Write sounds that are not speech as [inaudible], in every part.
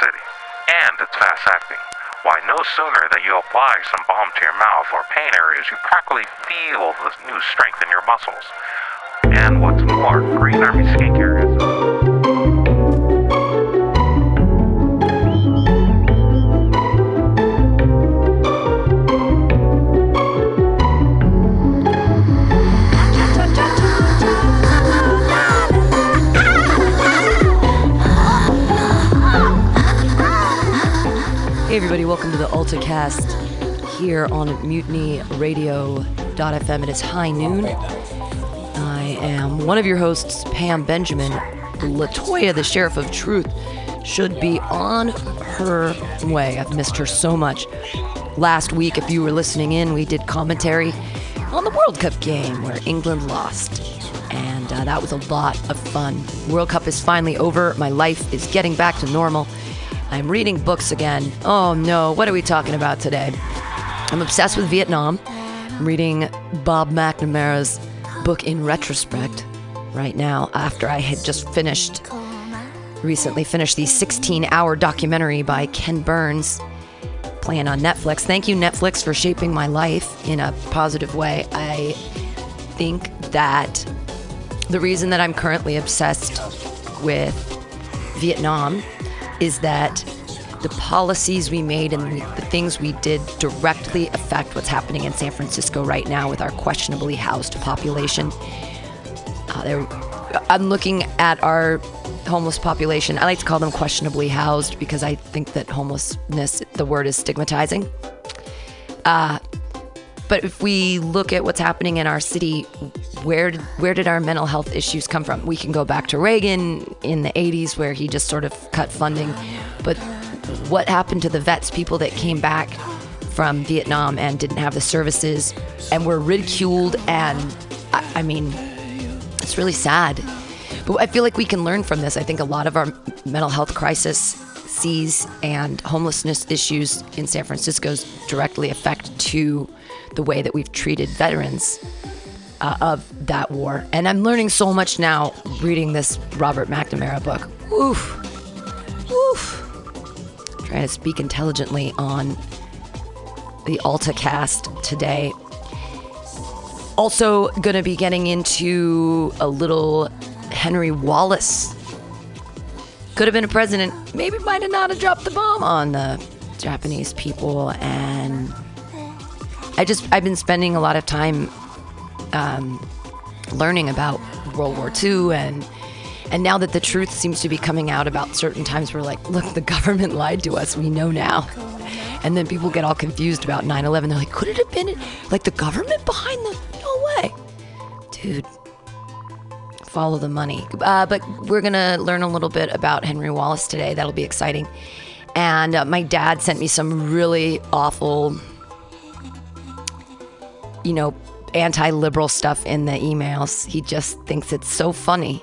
city. And it's fast acting. Why, no sooner that you apply some balm to your mouth or pain areas, you practically feel the new strength in your muscles. And what's more, Green Army Skincare everybody, welcome to the AltaCast here on MutinyRadio.fm. It is high noon. I am one of your hosts, Pam Benjamin. Latoya, the Sheriff of Truth, should be on her way. I've missed her so much. Last week, if you were listening in, we did commentary on the World Cup game where England lost. And uh, that was a lot of fun. World Cup is finally over. My life is getting back to normal. I'm reading books again. Oh no, what are we talking about today? I'm obsessed with Vietnam. I'm reading Bob McNamara's book in retrospect right now after I had just finished, recently finished the 16 hour documentary by Ken Burns playing on Netflix. Thank you, Netflix, for shaping my life in a positive way. I think that the reason that I'm currently obsessed with Vietnam is that the policies we made and the, things we did directly affect what's happening in San Francisco right now with our questionably housed population. Uh, I'm looking at our homeless population. I like to call them questionably housed because I think that homelessness, the word is stigmatizing. Uh, but if we look at what's happening in our city, where where did our mental health issues come from? We can go back to Reagan in the 80s where he just sort of cut funding. But what happened to the vets, people that came back from Vietnam and didn't have the services and were ridiculed? And I, I mean, it's really sad. But I feel like we can learn from this. I think a lot of our mental health crisis sees and homelessness issues in San Francisco directly affect to the way that we've treated veterans uh, of that war. And I'm learning so much now reading this Robert McNamara book. Oof. Oof. Trying to speak intelligently on the AltaCast today. Also, going to be getting into a little Henry Wallace. Could have been a president, maybe might have not have dropped the bomb on the Japanese people and I just I've been spending a lot of time um, learning about World War II and and now that the truth seems to be coming out about certain times, we're like, look, the [laughs] government lied to us. We know now. And then people get all confused about 9 11. They're like, could it have been like the government behind them? No way. Dude, follow the money. Uh, but we're going to learn a little bit about Henry Wallace today. That'll be exciting. And uh, my dad sent me some really awful you know, anti liberal stuff in the emails. He just thinks it's so funny.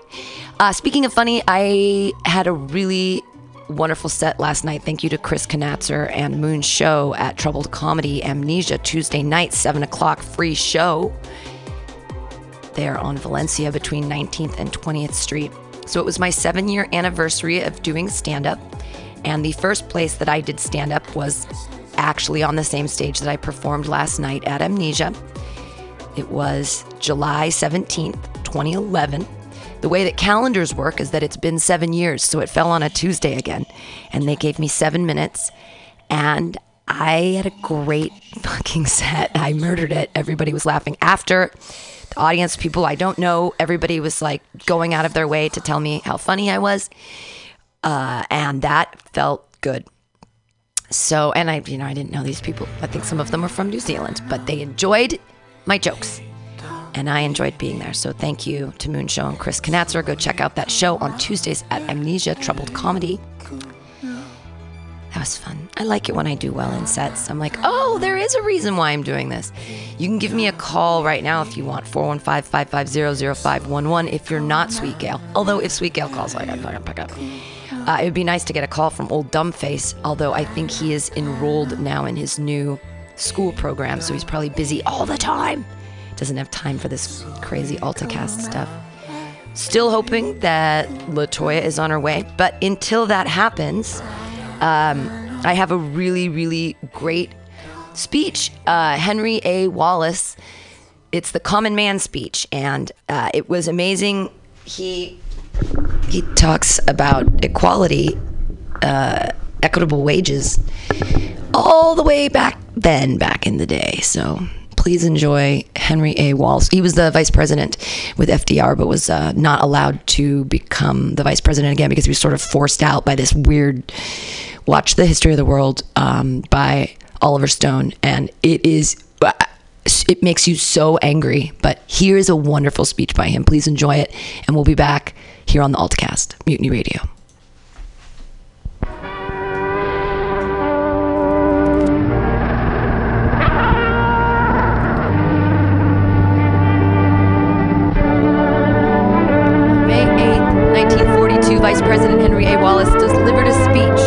Uh, speaking of funny, I had a really wonderful set last night. Thank you to Chris Knatzer and Moon Show at Troubled Comedy Amnesia Tuesday night, 7 o'clock, free show there on Valencia between 19th and 20th Street. So it was my seven year anniversary of doing stand up. And the first place that I did stand up was actually on the same stage that I performed last night at Amnesia. It was July 17th, 2011. The way that calendars work is that it's been seven years, so it fell on a Tuesday again. And they gave me seven minutes, and I had a great [laughs] fucking set. I murdered it. Everybody was laughing. After the audience, people I don't know, everybody was like going out of their way to tell me how funny I was. Uh, and that felt good. So, and I, you know, I didn't know these people. I think some of them were from New Zealand, but they enjoyed my jokes. And I enjoyed being there. So thank you to Moon Show and Chris Knatzer. Go check out that show on Tuesdays at Amnesia Troubled Comedy. That was fun. I like it when I do well in sets. I'm like, oh, there is a reason why I'm doing this. You can give me a call right now if you want 415 550 0511 if you're not Sweet Gail. Although, if Sweet Gail calls, I gotta pick up. Uh, it would be nice to get a call from old Dumbface, although I think he is enrolled now in his new school program, so he's probably busy all the time. Doesn't have time for this crazy AltaCast stuff. Still hoping that Latoya is on her way, but until that happens, um, I have a really, really great speech. Uh, Henry A. Wallace. It's the common man speech, and uh, it was amazing. He he talks about equality, uh, equitable wages, all the way back then, back in the day. So please enjoy Henry A. Wallace. He was the vice president with FDR, but was uh, not allowed to become the vice president again because he was sort of forced out by this weird. Watch the history of the world um, by Oliver Stone, and it is uh, it makes you so angry. But here is a wonderful speech by him. Please enjoy it, and we'll be back here on the AltaCast, Mutiny Radio. May 8th, 1942, Vice President Henry A. Wallace delivered a speech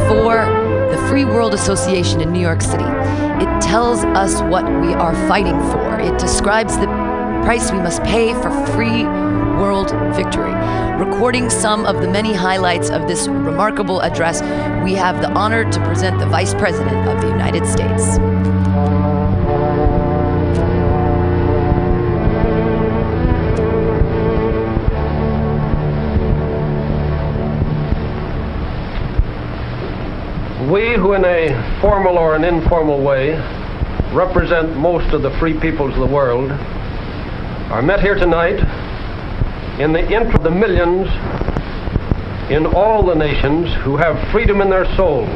before the Free World Association in New York City. It tells us what we are fighting for. It describes the price we must pay for free world victory. Recording some of the many highlights of this remarkable address, we have the honor to present the Vice President of the United States. We who, in a formal or an informal way, represent most of the free peoples of the world, are met here tonight in the interest of the millions in all the nations who have freedom in their souls,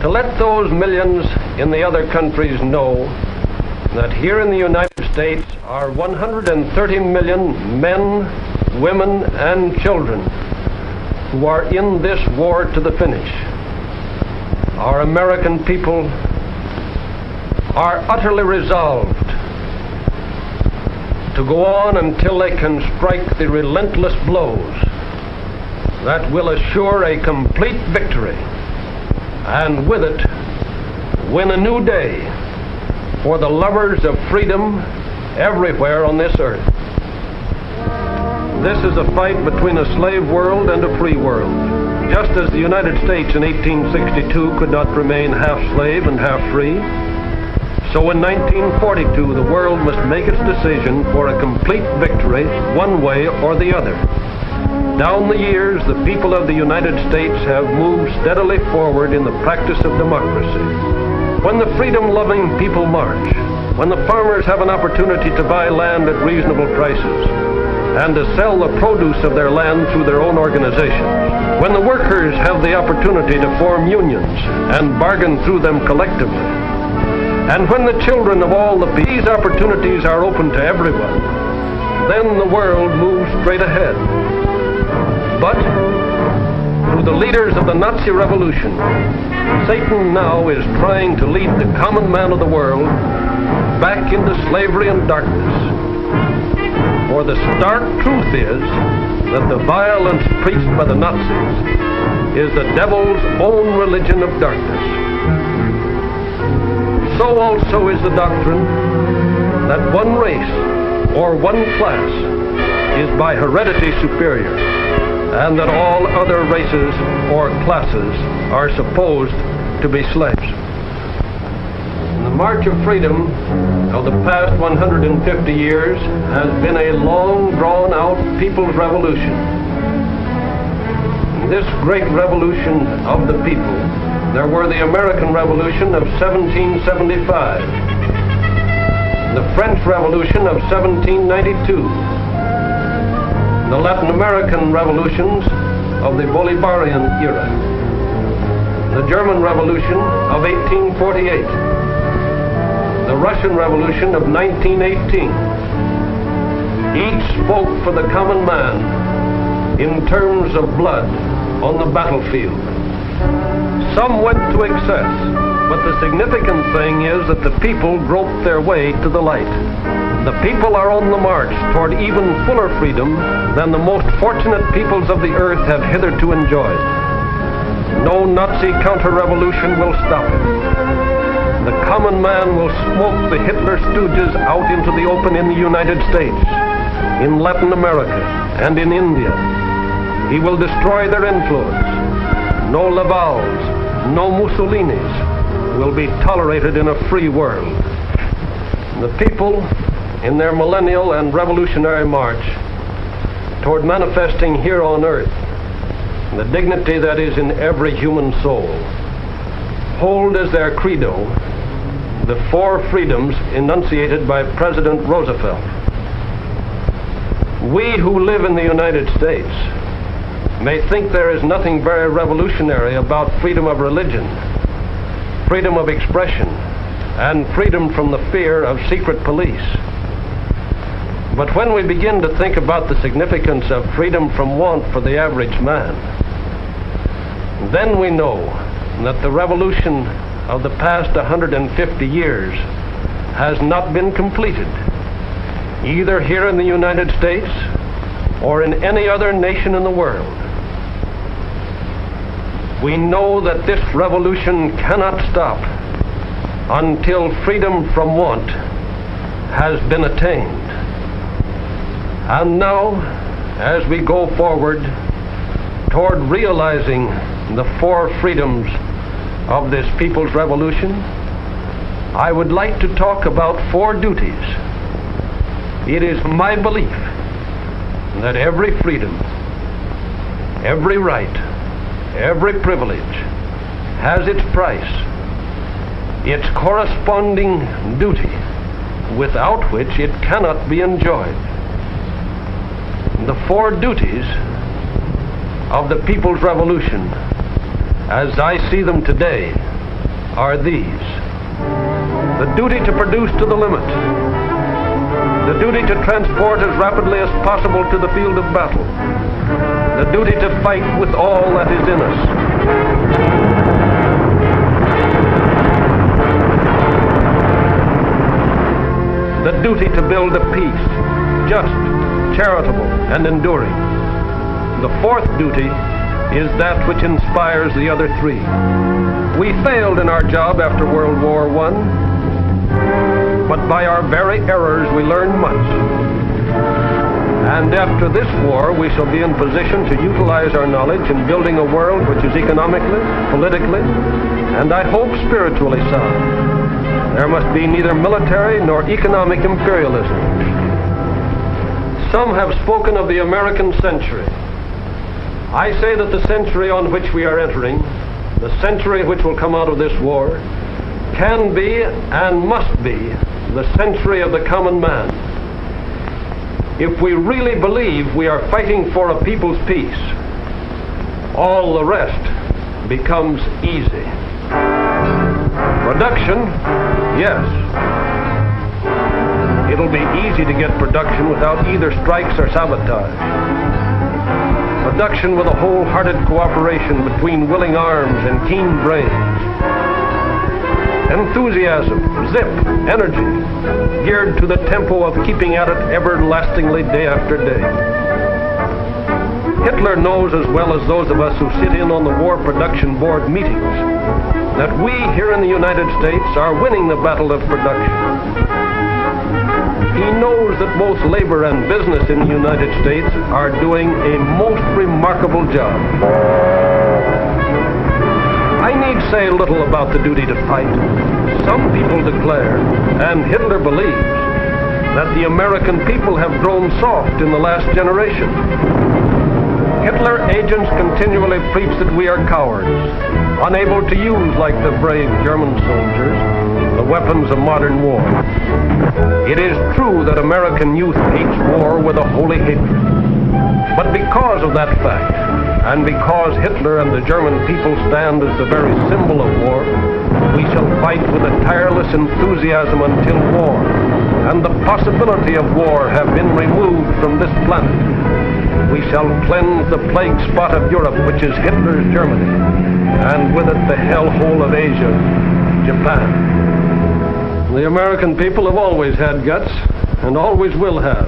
to let those millions in the other countries know that here in the United States are 130 million men, women, and children who are in this war to the finish. Our American people are utterly resolved to go on until they can strike the relentless blows that will assure a complete victory and with it win a new day for the lovers of freedom everywhere on this earth. This is a fight between a slave world and a free world. Just as the United States in 1862 could not remain half slave and half free, so in 1942 the world must make its decision for a complete victory one way or the other. Down the years, the people of the United States have moved steadily forward in the practice of democracy. When the freedom-loving people march, when the farmers have an opportunity to buy land at reasonable prices, and to sell the produce of their land through their own organizations. When the workers have the opportunity to form unions and bargain through them collectively. And when the children of all the these opportunities are open to everyone, then the world moves straight ahead. But through the leaders of the Nazi Revolution, Satan now is trying to lead the common man of the world back into slavery and darkness. For the stark truth is that the violence preached by the Nazis is the devil's own religion of darkness. So also is the doctrine that one race or one class is by heredity superior and that all other races or classes are supposed to be slaves. The march of freedom of the past 150 years has been a long drawn out people's revolution. This great revolution of the people, there were the American Revolution of 1775, the French Revolution of 1792, the Latin American revolutions of the Bolivarian era, the German Revolution of 1848, the Russian Revolution of 1918. Each spoke for the common man in terms of blood on the battlefield. Some went to excess, but the significant thing is that the people groped their way to the light. The people are on the march toward even fuller freedom than the most fortunate peoples of the earth have hitherto enjoyed. No Nazi counter-revolution will stop it the common man will smoke the Hitler stooges out into the open in the United States, in Latin America, and in India. He will destroy their influence. no Lavals, no Mussolinis will be tolerated in a free world. The people, in their millennial and revolutionary march toward manifesting here on earth the dignity that is in every human soul, hold as their credo the four freedoms enunciated by President Roosevelt. We who live in the United States may think there is nothing very revolutionary about freedom of religion, freedom of expression, and freedom from the fear of secret police. But when we begin to think about the significance of freedom from want for the average man, then we know that the revolution of the past 150 years has not been completed, either here in the United States or in any other nation in the world. We know that this revolution cannot stop until freedom from want has been attained. And now, as we go forward toward realizing the four freedoms of this people's revolution, I would like to talk about four duties. It is my belief that every freedom, every right, every privilege has its price, its corresponding duty, without which it cannot be enjoyed. The four duties of the People's Revolution as I see them today, are these. The duty to produce to the limit. The duty to transport as rapidly as possible to the field of battle. The duty to fight with all that is in us. The duty to build a peace, just, charitable, and enduring. The fourth duty is that which inspires the other three. We failed in our job after World War I, but by our very errors we learn much. And after this war, we shall be in position to utilize our knowledge in building a world which is economically, politically, and I hope spiritually sound. There must be neither military nor economic imperialism. Some have spoken of the American century. I say that the century on which we are entering, the century which will come out of this war, can be and must be the century of the common man. If we really believe we are fighting for a people's peace, all the rest becomes easy. Production, yes. It'll be easy to get production without either strikes or sabotage production with a wholehearted cooperation between willing arms and keen brains. Enthusiasm, zip, energy, geared to the tempo of keeping at it everlastingly day after day. Hitler knows as well as those of us who sit in on the War Production Board meetings that we here in the United States are winning the battle of production. He knows that both labor and business in the United States are doing a most remarkable job. I need say little about the duty to fight. Some people declare, and Hitler believes, that the American people have grown soft in the last generation. Hitler agents continually preach that we are cowards, unable to use, like the brave German soldiers, the weapons of modern war. It is true that American youth hates war with a holy hatred. But because of that fact, and because Hitler and the German people stand as the very symbol of war, we shall fight with a tireless enthusiasm until war and the possibility of war have been removed from this planet. We shall cleanse the plague spot of Europe, which is Hitler's Germany, and with it the hellhole of Asia, Japan. The American people have always had guts and always will have.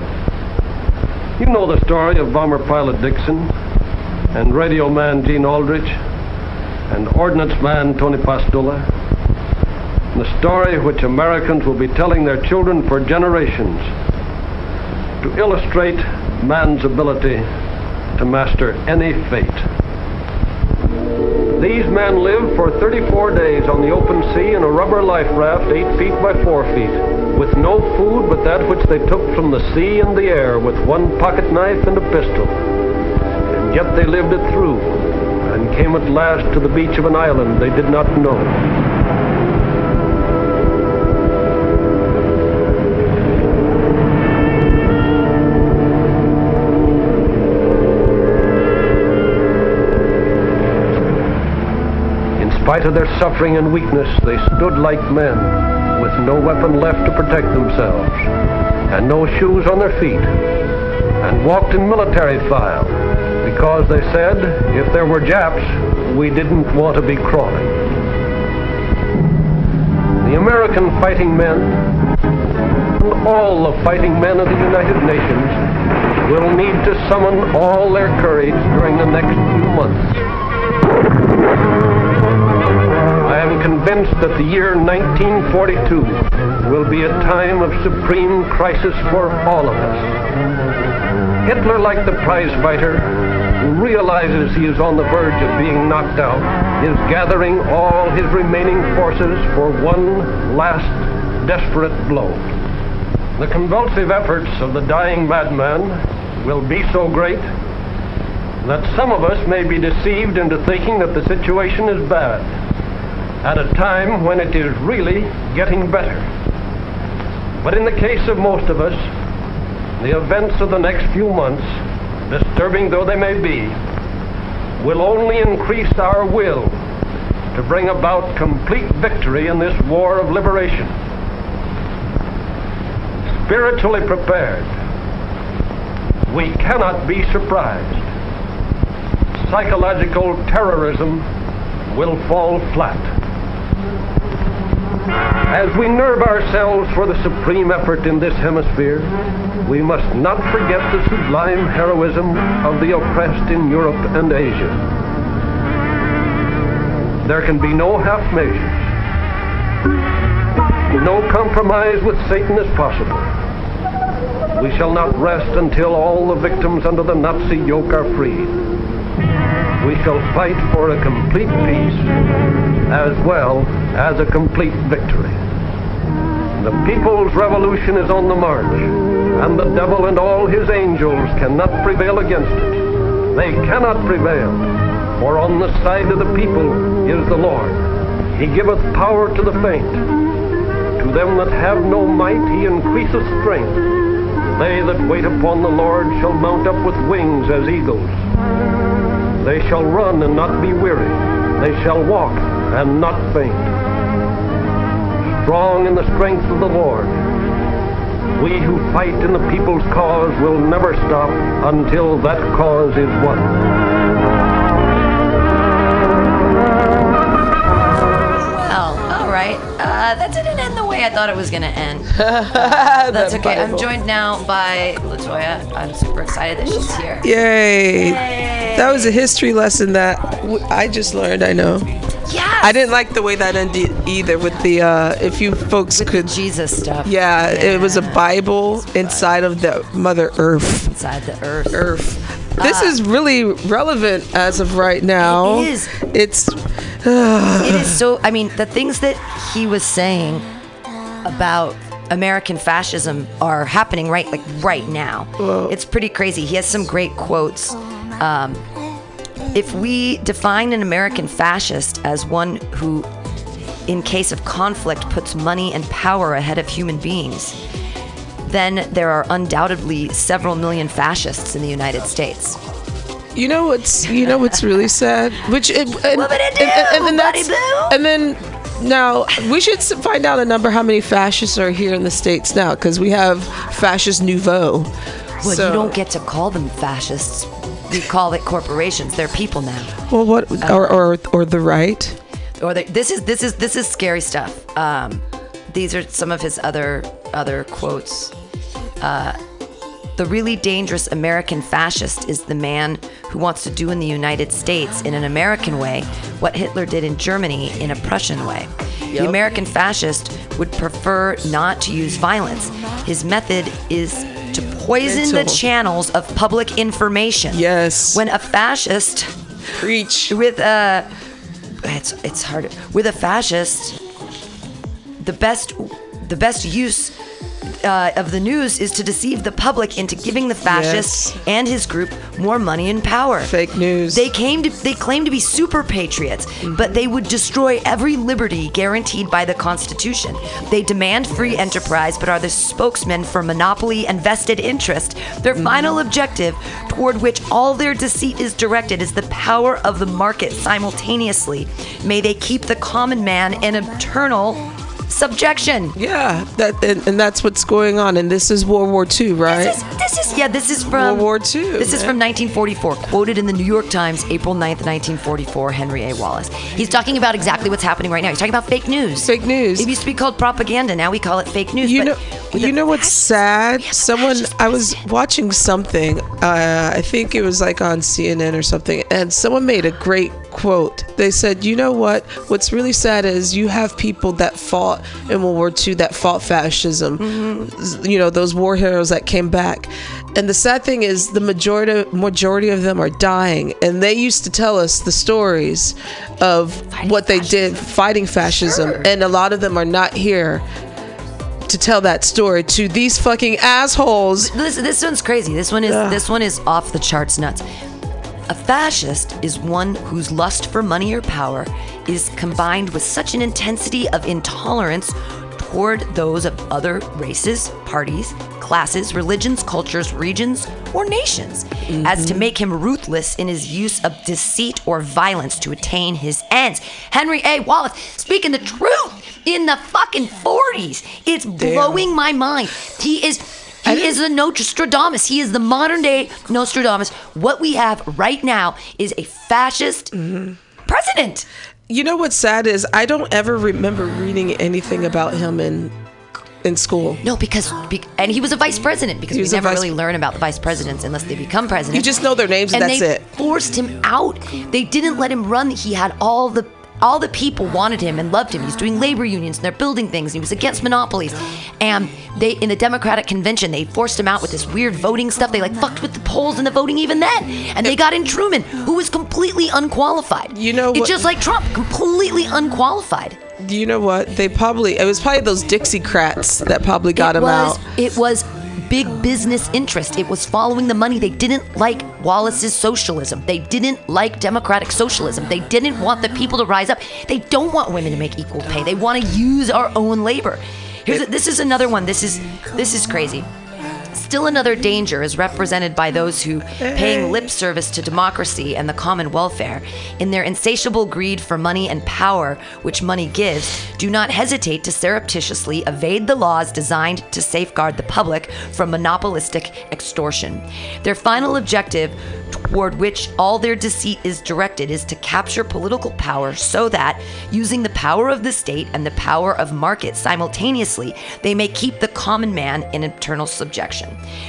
You know the story of bomber pilot Dixon and radio man Gene Aldrich and ordnance man Tony Pastula. The story which Americans will be telling their children for generations to illustrate man's ability to master any fate. These men lived for 34 days on the open sea in a rubber life raft 8 feet by 4 feet, with no food but that which they took from the sea and the air with one pocket knife and a pistol. Yet they lived it through and came at last to the beach of an island they did not know. In spite of their suffering and weakness, they stood like men, with no weapon left to protect themselves, and no shoes on their feet, and walked in military file, because they said if there were Japs, we didn't want to be crawling. The American fighting men, all the fighting men of the United Nations, will need to summon all their courage during the next few months. I am convinced that the year 1942 will be a time of supreme crisis for all of us. Hitler, like the prize fighter, who realizes he is on the verge of being knocked out, is gathering all his remaining forces for one last desperate blow. The convulsive efforts of the dying madman will be so great that some of us may be deceived into thinking that the situation is bad at a time when it is really getting better. But in the case of most of us, the events of the next few months, disturbing though they may be, will only increase our will to bring about complete victory in this war of liberation. Spiritually prepared, we cannot be surprised. Psychological terrorism will fall flat. As we nerve ourselves for the supreme effort in this hemisphere, we must not forget the sublime heroism of the oppressed in Europe and Asia. There can be no half measures. No compromise with Satan is possible. We shall not rest until all the victims under the Nazi yoke are freed. We shall fight for a complete peace as well as a complete victory. The people's revolution is on the march, and the devil and all his angels cannot prevail against it. They cannot prevail, for on the side of the people is the Lord. He giveth power to the faint. To them that have no might he increaseth strength. They that wait upon the Lord shall mount up with wings as eagles. They shall run and not be weary. They shall walk and not faint. Strong in the strength of the Lord. We who fight in the people's cause will never stop until that cause is won. Well, all right. Uh, that didn't end the way I thought it was going to end. Uh, [laughs] that's The okay. I'm joined now by Latoya. I'm super excited that she's here. Yay. That was a history lesson that I just learned, I know. I didn't like the way that ended either with the, uh, if you folks With could. Jesus stuff. Yeah, it was a Yeah. Bible inside of the Mother Earth. Inside the earth. Earth. This is really relevant as of right now. Uh, It is. It's. It is [sighs] so. I mean, the things that he was saying about American fascism are happening right, like right now. it's pretty crazy. He has some great quotes. Um, if we define an American fascist as one who, in case of conflict, puts money and power ahead of human beings, then there are undoubtedly several million fascists in the United States. You know what's you know what's really [laughs] sad, which it, and, What it do, that's Boo? and then now we should find out a number how many fascists are here in the states now because we have fascist nouveau. Well, So- you don't get to call them fascists. We call it corporations. They're people now. well what or or or the right. or they, this is this is this is scary stuff. Um, these are some of his other other quotes. Uh, the really dangerous American fascist is the man who wants to do in the United States in an American way what Hitler did in Germany in a Prussian way. The American fascist would prefer not to use violence. His method is to poison the channels of public information. Yes. When a fascist Preach. with a it's it's hard. With a fascist, the best the best use uh, of the news is to deceive the public into giving the fascist Yes. and his group more money and power. Fake news. They came to they claim to be super patriots, but they would destroy every liberty guaranteed by the Constitution. They demand free enterprise, but are the spokesmen for monopoly and vested interest. Their final objective, toward which all their deceit is directed, is the power of the market simultaneously. May they keep the common man in eternal subjection. yeah, that and, and that's what's going on. And this is World War II, right? This is, this is yeah. This is from World War II, This is from 1944, quoted in the New York Times, April 9th, 1944. Henry A. Wallace. He's talking about exactly what's happening right now. He's talking about fake news. Fake news. It used to be called propaganda. Now we call it fake news. You know, you know what's sad? Someone, I was watching something. Uh, I think it was like on CNN or something, and someone made a great quote. They said, "You know what? What's really sad is you have people that fought in World War II that fought fascism. Mm-hmm. You know, those war heroes that came back." And the sad thing is, the majority majority of them are dying, and they used to tell us the stories of what they did fighting fascism, Sure. and a lot of them are not here to tell that story to these fucking assholes. This this one's crazy. This one is Ugh. this one is off the charts nuts. A fascist is one whose lust for money or power is combined with such an intensity of intolerance toward those of other races, parties, classes, religions, cultures, regions, or nations, as to mm-hmm. make him ruthless in his use of deceit or violence to attain his ends. Henry A. Wallace speaking the truth in the fucking 40s. It's blowing my mind. He is he is the Nostradamus. He is the modern day Nostradamus. What we have right now is a fascist Mm-hmm. president. You know what's sad is I don't ever remember reading anything about him in in school. No, because be, and he was a vice president because we never really learn about the vice presidents unless they become president. You just know their names and that's they it. Forced him out. They didn't let him run. He had all the all the people wanted him and loved him. He's doing labor unions and they're building things. He was against monopolies. And they in the Democratic convention they forced him out with this weird voting stuff. They like fucked with the polls and the voting even then. And they got in Truman, who was completely unqualified. You know it's what- just like Trump, completely unqualified. Do you know what? They probably it was probably those Dixiecrats that probably got it him was, out. It was big business interest. It was following the money. They didn't like Wallace's socialism. They didn't like democratic socialism. They didn't want the people to rise up. They don't want women to make equal pay. They want to use our own labor. Here's a, this is another one. This is this is crazy. Still another danger is represented by those who, eh, eh. paying lip service to democracy and the common welfare, in their insatiable greed for money and power which money gives, do not hesitate to surreptitiously evade the laws designed to safeguard the public from monopolistic extortion. Their final objective, toward which all their deceit is directed, is to capture political power so that, using the power of the state and the power of market simultaneously, they may keep the common man in eternal subjection.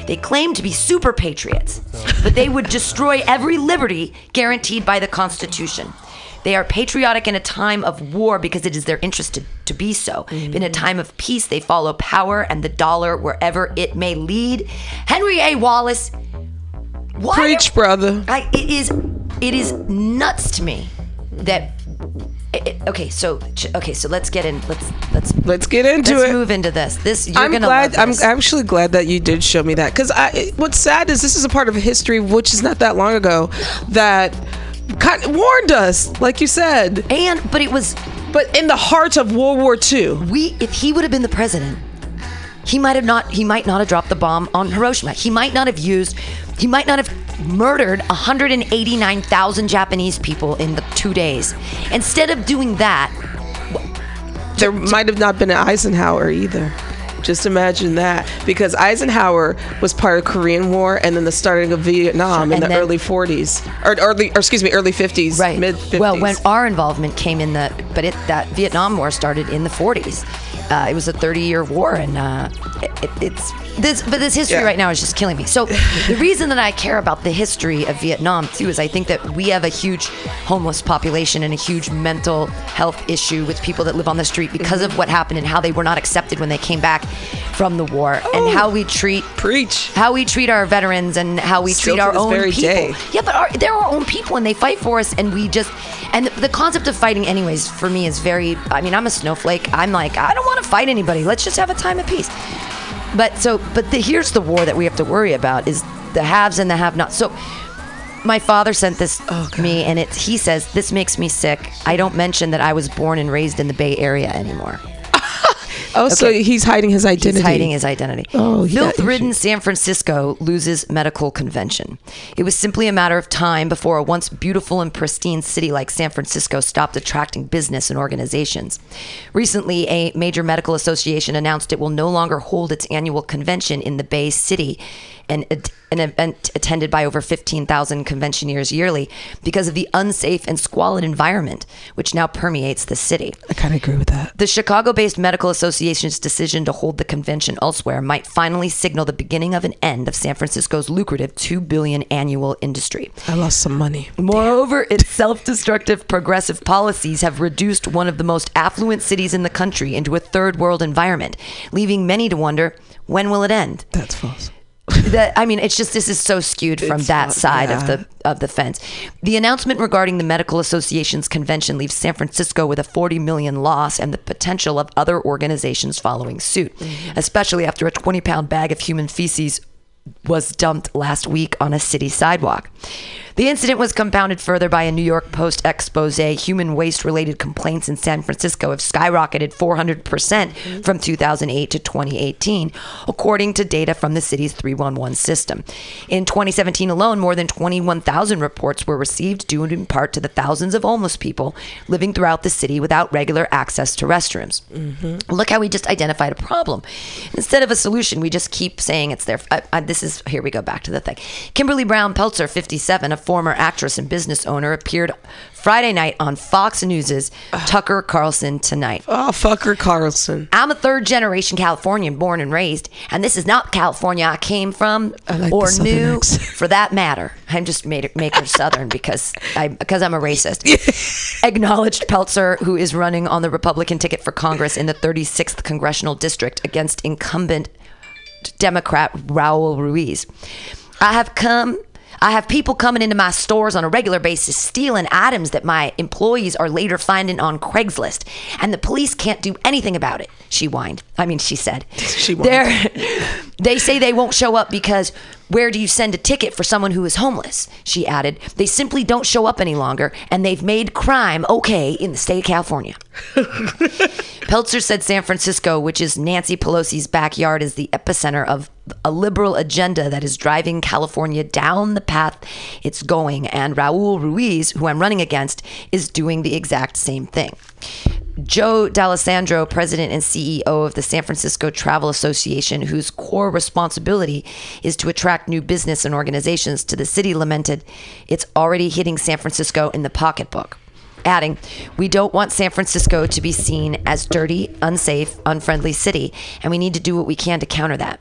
They claim to be super patriots, but they would destroy every liberty guaranteed by the Constitution. They are patriotic in a time of war because it is their interest to, to be so. Mm-hmm. In a time of peace, they follow power and the dollar wherever it may lead. Henry A. Wallace. Why Preach, brother. I, it is it is nuts to me that it- it- okay so okay so let's get in let's let's Let's get into let's it. move into this this you're I'm gonna glad. I'm actually glad that you did show me that because I. it- What's sad is this is a part of history which is not that long ago that kind warned us, like you said. and but it was But in the heart of World War II, we if he would have been the president he might have not he might not have dropped the bomb on Hiroshima he might not have used he might not have murdered 189,000 Japanese people in the 2 days. Instead of doing that there might have not been an Eisenhower either. Just imagine that, because Eisenhower was part of Korean War and then the starting of Vietnam in And the then- early 40s, or early, or excuse me, early 50s, right. mid 50s. well when our involvement came in the but it that vietnam war started in the 40s uh, it was a 30 year war and uh, it, it- it's this but this history Yeah. right now is just killing me so the reason that i care about the history of vietnam too is i think that we have a huge homeless population and a huge mental health issue with people that live on the street because of what happened and how they were not accepted when they came back from the war and how we treat Preach. how we treat our veterans and how we Still treat our own people. day. Yeah, but our, they're our own people and they fight for us, and we just and the, the concept of fighting, anyways, for me is very. I mean, I'm a snowflake. I'm like, I don't want to fight anybody. Let's just have a time of peace. But so, but the, here's the war that we have to worry about is the haves and the have-nots. So. My father sent this Oh, to me, and it. He says this makes me sick. I don't mention that I was born and raised in the Bay Area anymore. Oh, so he's hiding his identity. He's hiding his identity. Oh, yeah, Filth-ridden San Francisco loses medical convention. It was simply a matter of time before a once beautiful and pristine city like San Francisco stopped attracting business and organizations. Recently, a major medical association announced it will no longer hold its annual convention in the Bay City, an, an event attended by over 15,000 conventioneers yearly, because of the unsafe and squalid environment which now permeates the city. I kind of agree with that. The Chicago based Medical Association's decision to hold the convention elsewhere might finally signal the beginning of an end of San Francisco's lucrative 2 billion annual industry. I lost some money. Moreover, its self destructive progressive policies have reduced one of the most affluent cities in the country into a third world environment, leaving many to wonder when will it end? That's false. That I mean, it's just this is so skewed from It's that not- side of the of the fence. The announcement regarding the medical association's convention leaves San Francisco with a 40 million loss and the potential of other organizations following suit, Mm-hmm. especially after a 20 pound bag of human feces was dumped last week on a city sidewalk. The incident was compounded further by a New York Post expose. Human waste related complaints in San Francisco have skyrocketed 400% mm-hmm. from 2008 to 2018, according to data from the city's 311 system. In 2017 alone, more than 21,000 reports were received, due in part to the thousands of homeless people living throughout the city without regular access to restrooms. Mm-hmm. Look how we just identified a problem. Instead of a solution, we just keep saying it's there. I, I, this is here we go back to the thing. Kimberly Brown Pelzer, 57, a former actress and business owner, appeared Friday night on Fox News's Tucker Carlson Tonight. Oh, fucker Carlson. I'm a third generation Californian, born and raised, and this is not California I came from like or knew, accent. for that matter. I'm just made it make her Southern because I because I'm a racist. [laughs] Acknowledged Pelzer, who is running on the Republican ticket for Congress in the 36th congressional district against incumbent Democrat Raul Ruiz. I have come. I have people coming into my stores on a regular basis stealing items that my employees are later finding on Craigslist, and the police can't do anything about it. She whined. I mean, she said. [laughs] She whined. They're- say they won't show up because where do you send a ticket for someone who is homeless? She added. They simply don't show up any longer, and they've made crime okay in the state of California. [laughs] Pelzer said San Francisco, which is Nancy Pelosi's backyard, is the epicenter of a liberal agenda that is driving California down the path it's going. And Raul Ruiz, who I'm running against, is doing the exact same thing. Joe D'Alessandro, president and CEO of the San Francisco Travel Association, whose core responsibility is to attract new business and organizations to the city, lamented, It's already hitting San Francisco in the pocketbook adding, "We don't want San Francisco to be seen as dirty, unsafe, unfriendly city, and we need to do what we can to counter that."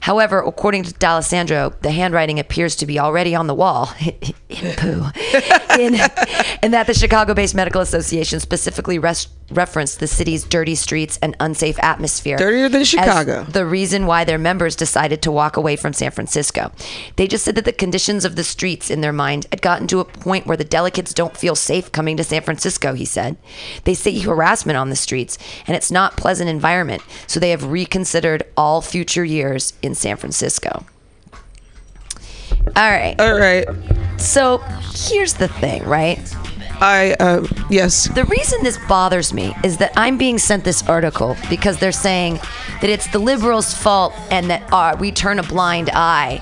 However, according to D'Alessandro, the handwriting appears to be already on the wall [laughs] in poo, [laughs] in, and that the Chicago-based Medical Association specifically res- referenced the city's dirty streets and unsafe atmosphere, Dirtier than Chicago. the reason why their members decided to walk away from San Francisco. They just said that the conditions of the streets in their mind had gotten to a point where the delegates don't feel safe coming to San Francisco, he said. They see harassment on the streets and it's not pleasant environment, so they have reconsidered all future years in San Francisco. All right. All right. So, here's the thing, right? I um yes. The reason this bothers me is that I'm being sent this article because they're saying that it's the liberals' fault and that uh, we turn a blind eye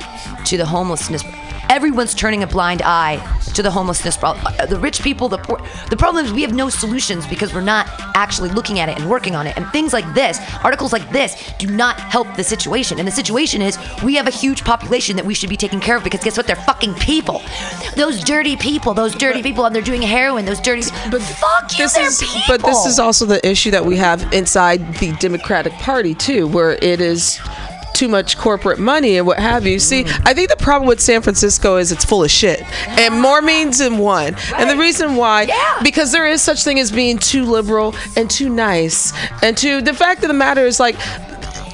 to the homelessness. Everyone's turning a blind eye to the homelessness problem. Uh, The rich people, the poor. The problem is we have no solutions because we're not actually looking at it and working on it. And things like this, articles like this, do not help the situation. And the situation is we have a huge population that we should be taking care of because guess what? They're fucking people. Those dirty people, those dirty people, and they're doing heroin. Those dirty. But fuck you, This they're is people. but this is also the issue that we have inside the Democratic Party too, where it is too much corporate money and what have you. See. I think the problem with San Francisco is it's full of shit, and more means than one. And the reason why, Yeah. because there is such thing as being too liberal and too nice, and too. The fact of the matter is like.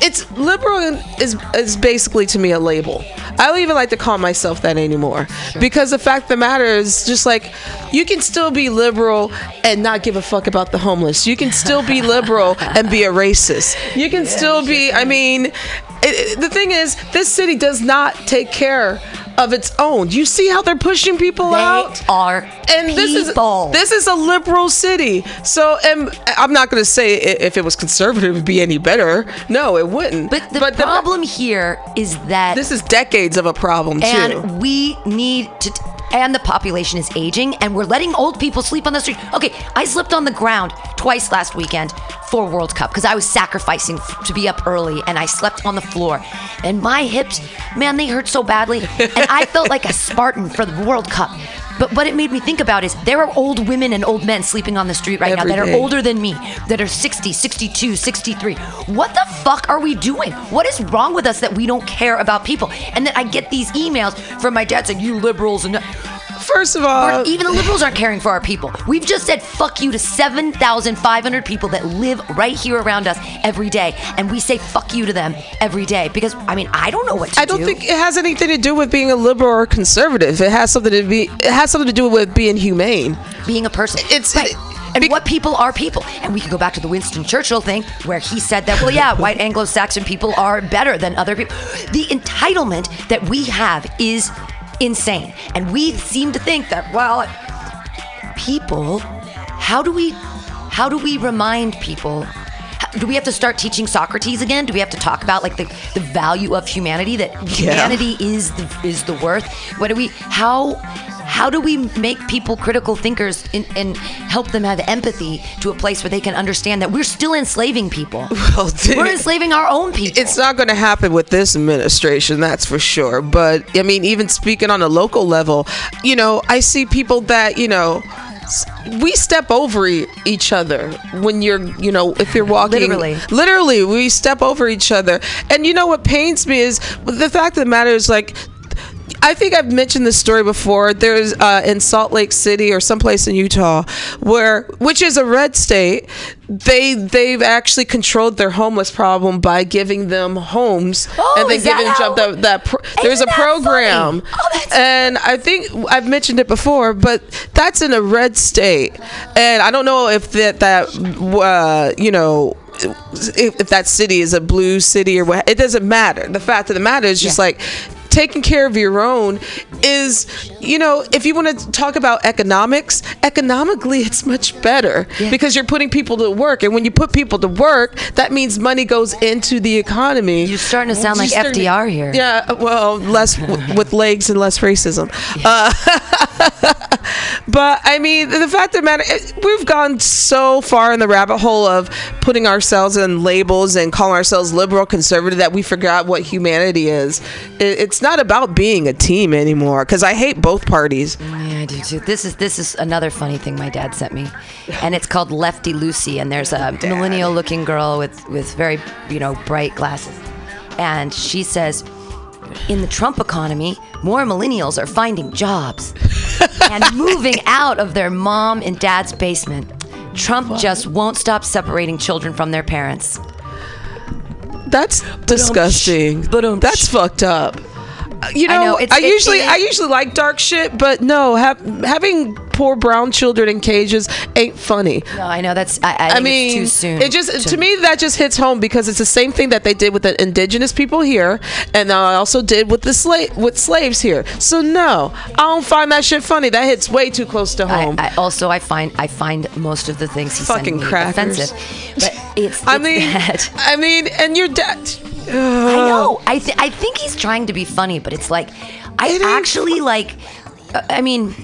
it's liberal is is basically to me a label. I don't even like to call myself that anymore because the fact of the matter is just like you can still be liberal and not give a fuck about the homeless. You can still be liberal and be a racist. You can [laughs] still be. I mean, it, it- the thing is, this city does not take care of its own. You see how they're pushing people They out are and this is this is a liberal city. So, and I'm not going to say if it was conservative, it'd be any better. No, it wouldn't. But the problem here is that this is decades of a problem too. and we need to and the population is aging and we're letting old people sleep on the street. Okay i slept on the ground twice last weekend for world cup because i was sacrificing f- to be up early and i slept on the floor. And my hips man they hurt so badly and i felt like a spartan for the world cup but what it made me think about is there are old women and old men sleeping on the street right Every now that day. are older than me that are 60 62 63 what the fuck are we doing? What is wrong with us that we don't care about people? And then i get these emails from my dad saying you liberals and First of all, even the liberals aren't caring for our people. We've just said fuck you to 7,500 people that live right here around us every day. And we say fuck you to them every day because, I mean, I don't know what to I don't do. think it has anything to do with being a liberal or conservative. It has something to be. It has something to do with being humane. being a person. It's- right. And what people are people. And we can go back to the Winston Churchill thing where he said that, well, yeah, white Anglo Saxon people are better than other people. The entitlement that we have is insane. And we seem to think that, well, people, how do we how do we remind people do we have to start teaching Socrates again? Do we have to talk about like the, the value of humanity that Yeah. humanity is the is the worth? What do we how how do we make people critical thinkers in, and help them have empathy to a place where they can understand that we're still enslaving people? [laughs] Well, dude, we're enslaving our own people. it's not going to happen with this administration, that's for sure. But I mean, even speaking on a local level, you know, I see people that you know. We step over e- each other when you're, you know, if you're walking. Literally. Literally, we step over each other. And you know what pains me is the fact of the matter is like I think I've mentioned this story before. There's uh, in Salt Lake City or someplace in Utah, where which is a red state. They they've actually controlled their homeless problem by giving them homes Oh, and then giving job that that pro- there's a program. Oh, and I think I've mentioned it before, but that's in a red state, and I don't know if that that uh, you know if, if that city is a blue city or what. It doesn't matter. The fact of the matter is just Yeah. like taking care of your own is you know if you want to talk about economics economically it's much better Yeah. because you're putting people to work and when you put people to work that means money goes into the economy You're starting to sound like You're starting to- FDR here. yeah well less w- with legs and less racism uh, [laughs] [laughs] but I mean, the fact of the matter, we've gone so far in the rabbit hole of putting ourselves in labels and calling ourselves liberal, conservative that we forgot what humanity is. It, it's not about being a team anymore because I hate both parties. Yeah, I do too. This is this is another funny thing my dad sent me, and it's called Lefty Lucy. And there's a millennial-looking girl with with very you know bright glasses, and she says, in the Trump economy, more millennials are finding jobs [laughs] and moving out of their mom and dad's basement. Trump just won't stop separating children from their parents. That's disgusting. Ba-dum. That's fucked up. You know, I, know, it's- it- usually I usually like dark shit, but no, have, having poor brown children in cages ain't funny. No, I know that's. I, I, I mean, it's too soon. It just to, me that just hits home because it's the same thing that they did with the indigenous people here, and I also did with the slave with slaves here. So no, I don't find that shit funny. That hits way too close to home. I also I find I find most of the things he's Fucking crackers. offensive, but it's, I mean, that. I mean, and your dad. I know. I th- I think he's trying to be funny, but it's like I It actually like. uh, I mean,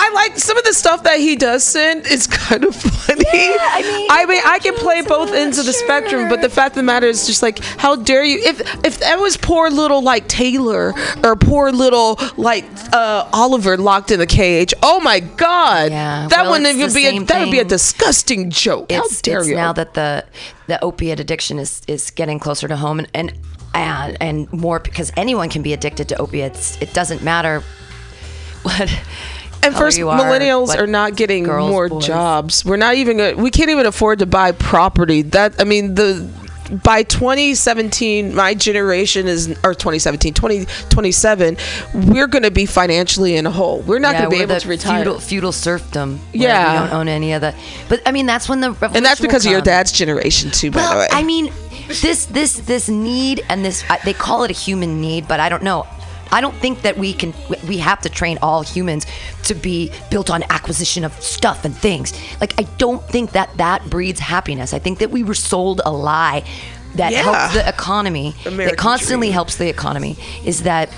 I like some of the stuff that he does send is [laughs] kind of funny. I mean, I mean, I can play both ends of the spectrum, but the fact of the matter is just like, how dare you? If if that was poor little like Taylor or poor little like uh, Oliver locked in the cage, oh my God, Yeah, that well, wouldn't even be a, that would be a disgusting joke. How dare it's you? now that the the opiate addiction is is getting closer to home, and and and, and more because anyone can be addicted to opiates. It doesn't matter what. And first, you are, millennials are not getting girls, more boys. jobs. We're not even. We can't even afford to buy property. That I mean the. by 2017 my generation is or 2017 2027 we're going to be financially in a hole we're not Yeah, going to be able to retire Feudal, feudal serfdom. Yeah. we don't own any of that But I mean, that's when the revolution and that's because of your dad's generation too by the way I mean, this this this need and this I, they call it a human need, but I don't know. I don't think that we can we have to train all humans to be built on acquisition of stuff and things. Like I don't think that that breeds happiness. I think that we were sold a lie that Yeah. helps the economy, American that constantly dream. helps the economy is that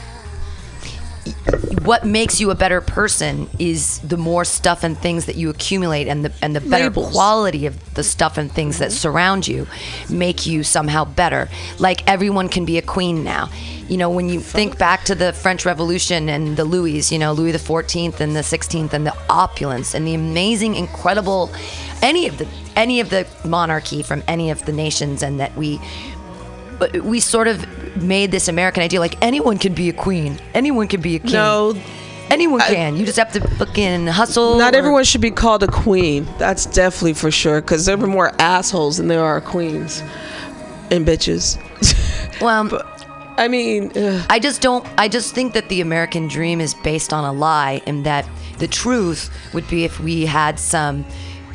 what makes you a better person is the more stuff and things that you accumulate and the and the better Labels. quality of the stuff and things that mm-hmm. surround you make you somehow better. Like everyone can be a queen now. You know when you think back to the french revolution and the louis you know louis the 14th and the 16th and the opulence and the amazing incredible any of the any of the monarchy from any of the nations and that we we sort of made this American idea like anyone can be a queen, anyone can be a king. no anyone can. You just have to fucking hustle. not or- everyone should be called a queen that's definitely for sure because there are more assholes than there are queens and bitches [laughs] Well, um, i mean ugh. I just don't. I just think that the American dream is based on a lie, and that the truth would be if we had some,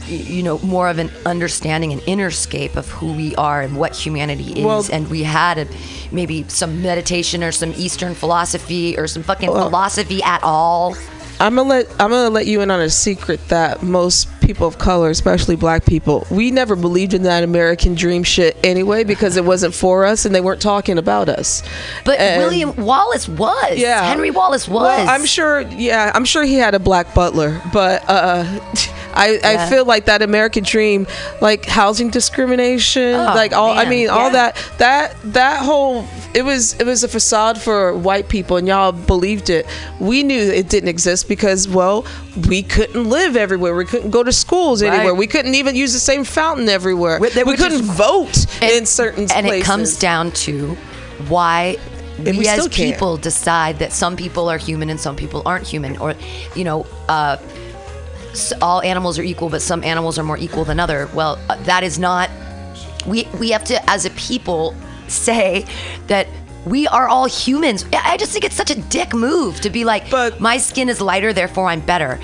you know, more of an understanding and innerscape of who we are and what humanity is, Well- and we had a, maybe some meditation or some Eastern philosophy or some fucking Well- philosophy at all. I'm gonna let I'm gonna let you in on a secret that most people of color, especially black people, we never believed in that American dream shit anyway because it wasn't for us and they weren't talking about us. But And- William Wallace was. yeah, Henry Wallace was. Well, I'm sure. Yeah, I'm sure he had a black butler, but uh, [laughs] I I feel like that American dream, like housing discrimination, Oh, like all. I man, mean, all that that that whole it was it was a facade for white people, and y'all believed it. We knew it didn't exist because well, we couldn't live everywhere. We couldn't go to schools anywhere. We couldn't even use the same fountain everywhere. Wh- that- we couldn't vote And- in certain and places. it comes down to why And we, we as people decide that some people are human and some people aren't human or you know uh, all animals are equal but some animals are more equal than other well uh, that is not we we have to as a people say that we are all humans. I I just think it's such a dick move to be like, But- my skin is lighter, therefore I'm better.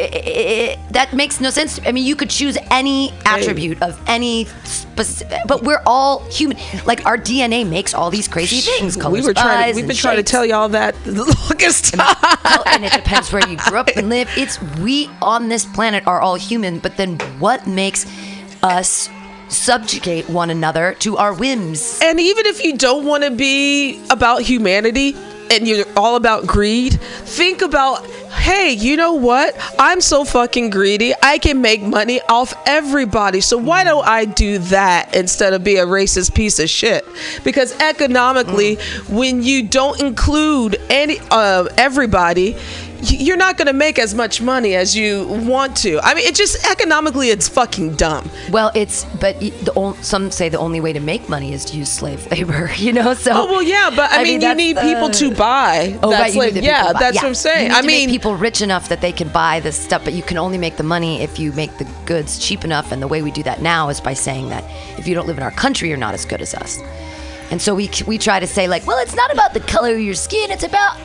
I- I- I- that makes no sense. I mean, you could choose any attribute of any specific, but we're all human. Like our DNA makes all these crazy things. we colors, were trying. To, we've been trying to tell y'all that [laughs] the longest time. Well, and it depends where you grew up and live. [laughs] It's we on this planet are all human, but then what makes us subjugate one another to our whims? And even if you don't want to be about humanity and you're all about greed, think about hey, you know what? I'm so fucking greedy. I can make money off everybody. So why don't I do that instead of be a racist piece of shit? Because economically, when you don't include any uh, everybody, you're not going to make as much money as you want to. I mean, it just economically, it's fucking dumb. Well, it's but the some say the only way to make money is to use slave labor. [laughs] You know, so Oh well, yeah, but I, mean, you need uh, oh, the- people to buy. Oh, right, slave- yeah, that's yeah. what I'm saying. You need I mean, people rich enough that they can buy this stuff, but you can only make the money if you make the goods cheap enough. And the way we do that now is by saying that if you don't live in our country, you're not as good as us. And so we we try to say like, well, it's not about the color of your skin; it's about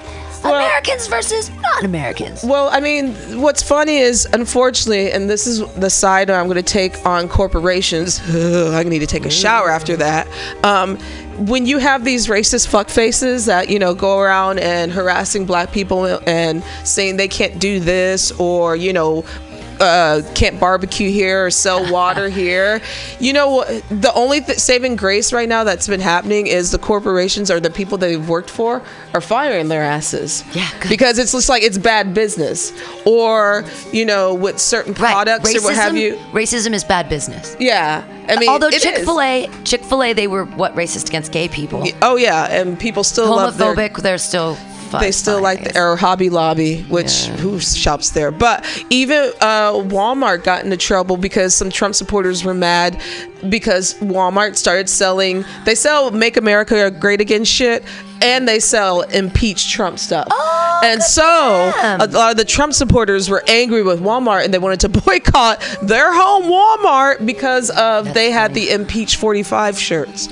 Well- Americans versus non-Americans. Well, I mean, what's funny is, unfortunately, and this is the side I'm going to take on corporations. [sighs] I need to take a shower after that. Um, when you have these racist fuck faces that you know go around and harassing black people and saying they can't do this or you know uh, can't barbecue here or sell [laughs] water here. You know, the only th- saving grace right now that's been happening is the corporations or the people that they've worked for are firing their asses. Yeah, good. because it's just like it's bad business, or you know, with certain products or what have you. Racism is bad business. Yeah, I mean, Although. Chick Fil A, Chick Fil A, they were what racist against gay people, Oh yeah, and people still love their homophobic. They're still. Fine, they still like the or Hobby Lobby, which who shops there? But even uh, Walmart got into trouble because some Trump supporters were mad because Walmart started selling. They sell "Make America Great Again" shit, and they sell impeach Trump stuff. Oh, and so a lot of the Trump supporters were angry with Walmart and they wanted to [laughs] boycott their home Walmart because of they had funny. the impeach 45 shirts.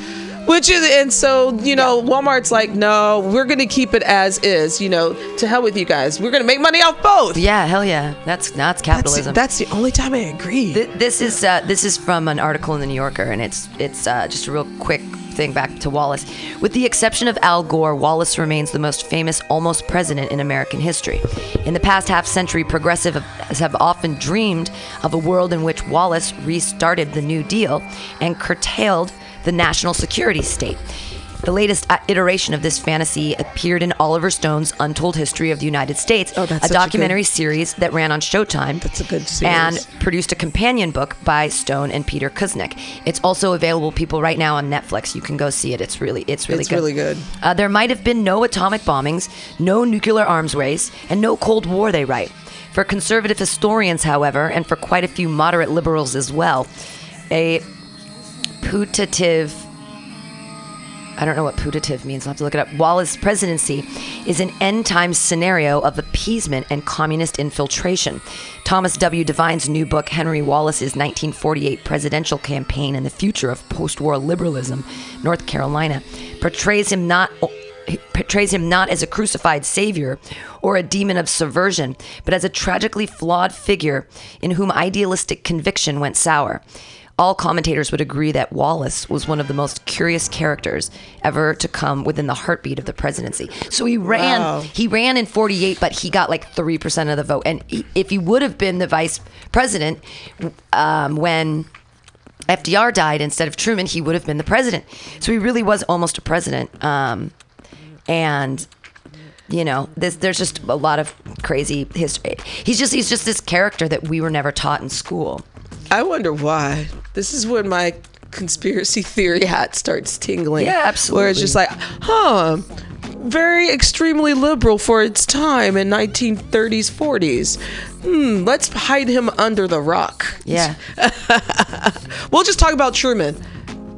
Which is, and so, you know, Walmart's like, no, we're going to keep it as is, you know, to hell with you guys. We're going to make money off both. Yeah, hell yeah. That's that's That's, capitalism. that's the only time I agree. Th- this is uh, this is from an article in the New Yorker, and it's it's uh, just a real quick thing back to Wallace. With the exception of Al Gore, Wallace remains the most famous almost president in American history. In the past half century, progressives have often dreamed of a world in which Wallace restarted the New Deal and curtailed the national security state. The latest uh, iteration of this fantasy appeared in Oliver Stone's Untold History of the United States, Oh, that's a such a good- documentary series that ran on Showtime. That's a good And produced a companion book by Stone and Peter Kuznick. It's also available, people, right now on Netflix. You can go see it. It's really, it's really It's good. really good. Uh, there might have been no atomic bombings, no nuclear arms race, and no Cold War. They write. For conservative historians, however, and for quite a few moderate liberals as well, a putative I don't know what putative means. I'll have to look it up. Wallace presidency is an end time scenario of appeasement and communist infiltration. Thomas W. Devine's new book, Henry Wallace's 1948 Presidential Campaign and the Future of Post War Liberalism, North Carolina, portrays him not. Portrays him not as a crucified savior or a demon of subversion, but as a tragically flawed figure in whom idealistic conviction went sour. All commentators would agree that Wallace was one of the most curious characters ever to come within the heartbeat of the presidency. So he ran, Wow. he ran in 48, but he got like 3% of the vote. And he, if he would have been the vice president um, when FDR died instead of Truman, he would have been the president. So he really was almost a president. Um, and you know, this, there's just a lot of crazy history. He's just he's just this character that we were never taught in school. I wonder why. This is when my conspiracy theory hat starts tingling. Yeah, absolutely Where it's just like, huh, very extremely liberal for its time in 1930s, 40s. Hmm, let's hide him under the rock. Yeah. [laughs] We'll just talk about Truman.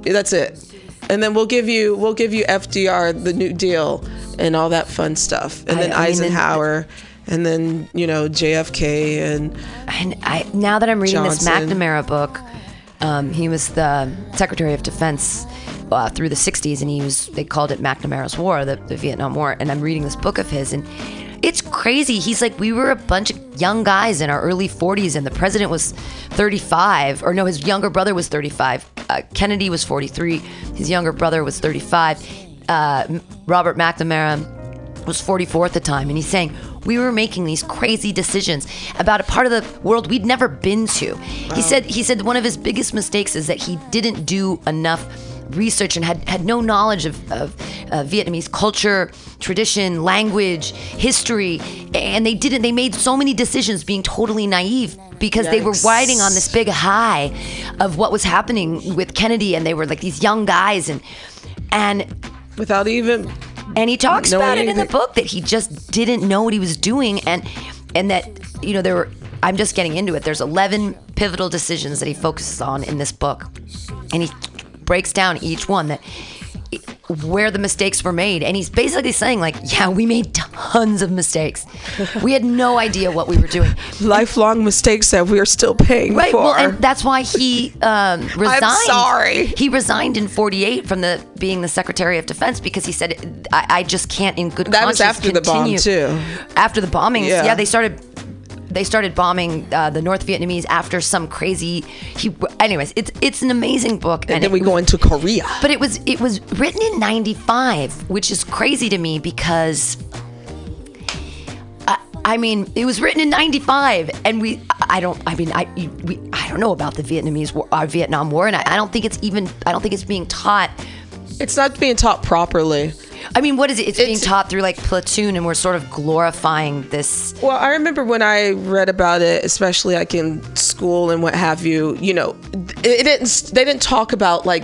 That's it. And then we'll give you we'll give you FDR, the New Deal, and all that fun stuff. And I- then I mean, Eisenhower, and then you know JFK, and And I now that I'm reading this McNamara book, um, he was the Secretary of Defense uh, through the '60s, and he was they called it McNamara's War, the, the Vietnam War. And I'm reading this book of his, and it's crazy. He's like, we were a bunch of young guys in our early 40s, and the president was 35, or no, his younger brother was 35. Uh, Kennedy was 43. His younger brother was 35. Uh, Robert McNamara was 44 at the time and he's saying we were making these crazy decisions about a part of the world we'd never been to he said he said one of his biggest mistakes is that he didn't do enough research and had, had no knowledge of, of uh, vietnamese culture tradition language history. And they didn't they made so many decisions being totally naive because they were riding on this big high of what was happening with kennedy and they were like these young guys and and without even and he talks about it in the book that he just didn't know what he was doing and and that you know there were i'm just getting into it. There's 11 pivotal decisions that he focuses on in this book. And he breaks down each one that where the mistakes were made and he's basically saying like yeah we made tons of mistakes [laughs] we had no idea what we were doing lifelong mistakes that we are still paying Right. for. Well, and that's why he um, [laughs] resigned. sorry. He resigned in '48 from the being the Secretary of Defense because he said, "I, I just can't, in good That was after the bomb, too. After the bombings, Yeah. yeah, they started. They started bombing uh, the North Vietnamese after some crazy. He, anyways, it's it's an amazing book, and then we go into Korea. but it was it was written in 95 which is crazy to me because I, I mean it was written in 95 and we I don't I mean I we I don't know about the Vietnamese war uh, Vietnam war and I, I don't think it's even I don't think it's being taught It's not being taught properly. I mean what is it it's, being taught through like platoon and we're sort of glorifying this Well, I remember when I read about it, especially like in school and what have you. You know, it, it didn't. They didn't talk about like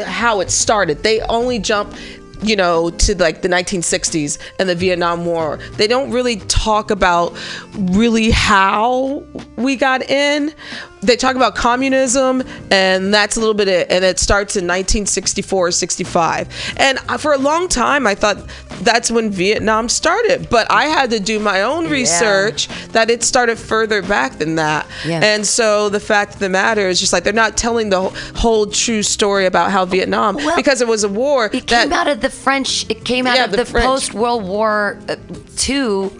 how it started. They only jump, you know, to like the 1960s and the Vietnam War. They don't really talk about really how we got in. They talk about communism and that's a little bit it and it starts in 1964 or 65 and for a long time i thought that's when vietnam started but i had to do my own research that it started further back than that Yeah. and so the fact of the matter is just like they're not telling the whole, true story about how vietnam Well, because it was a war It that came out of the French. It came out Yeah, of the the, post World War uh, Two,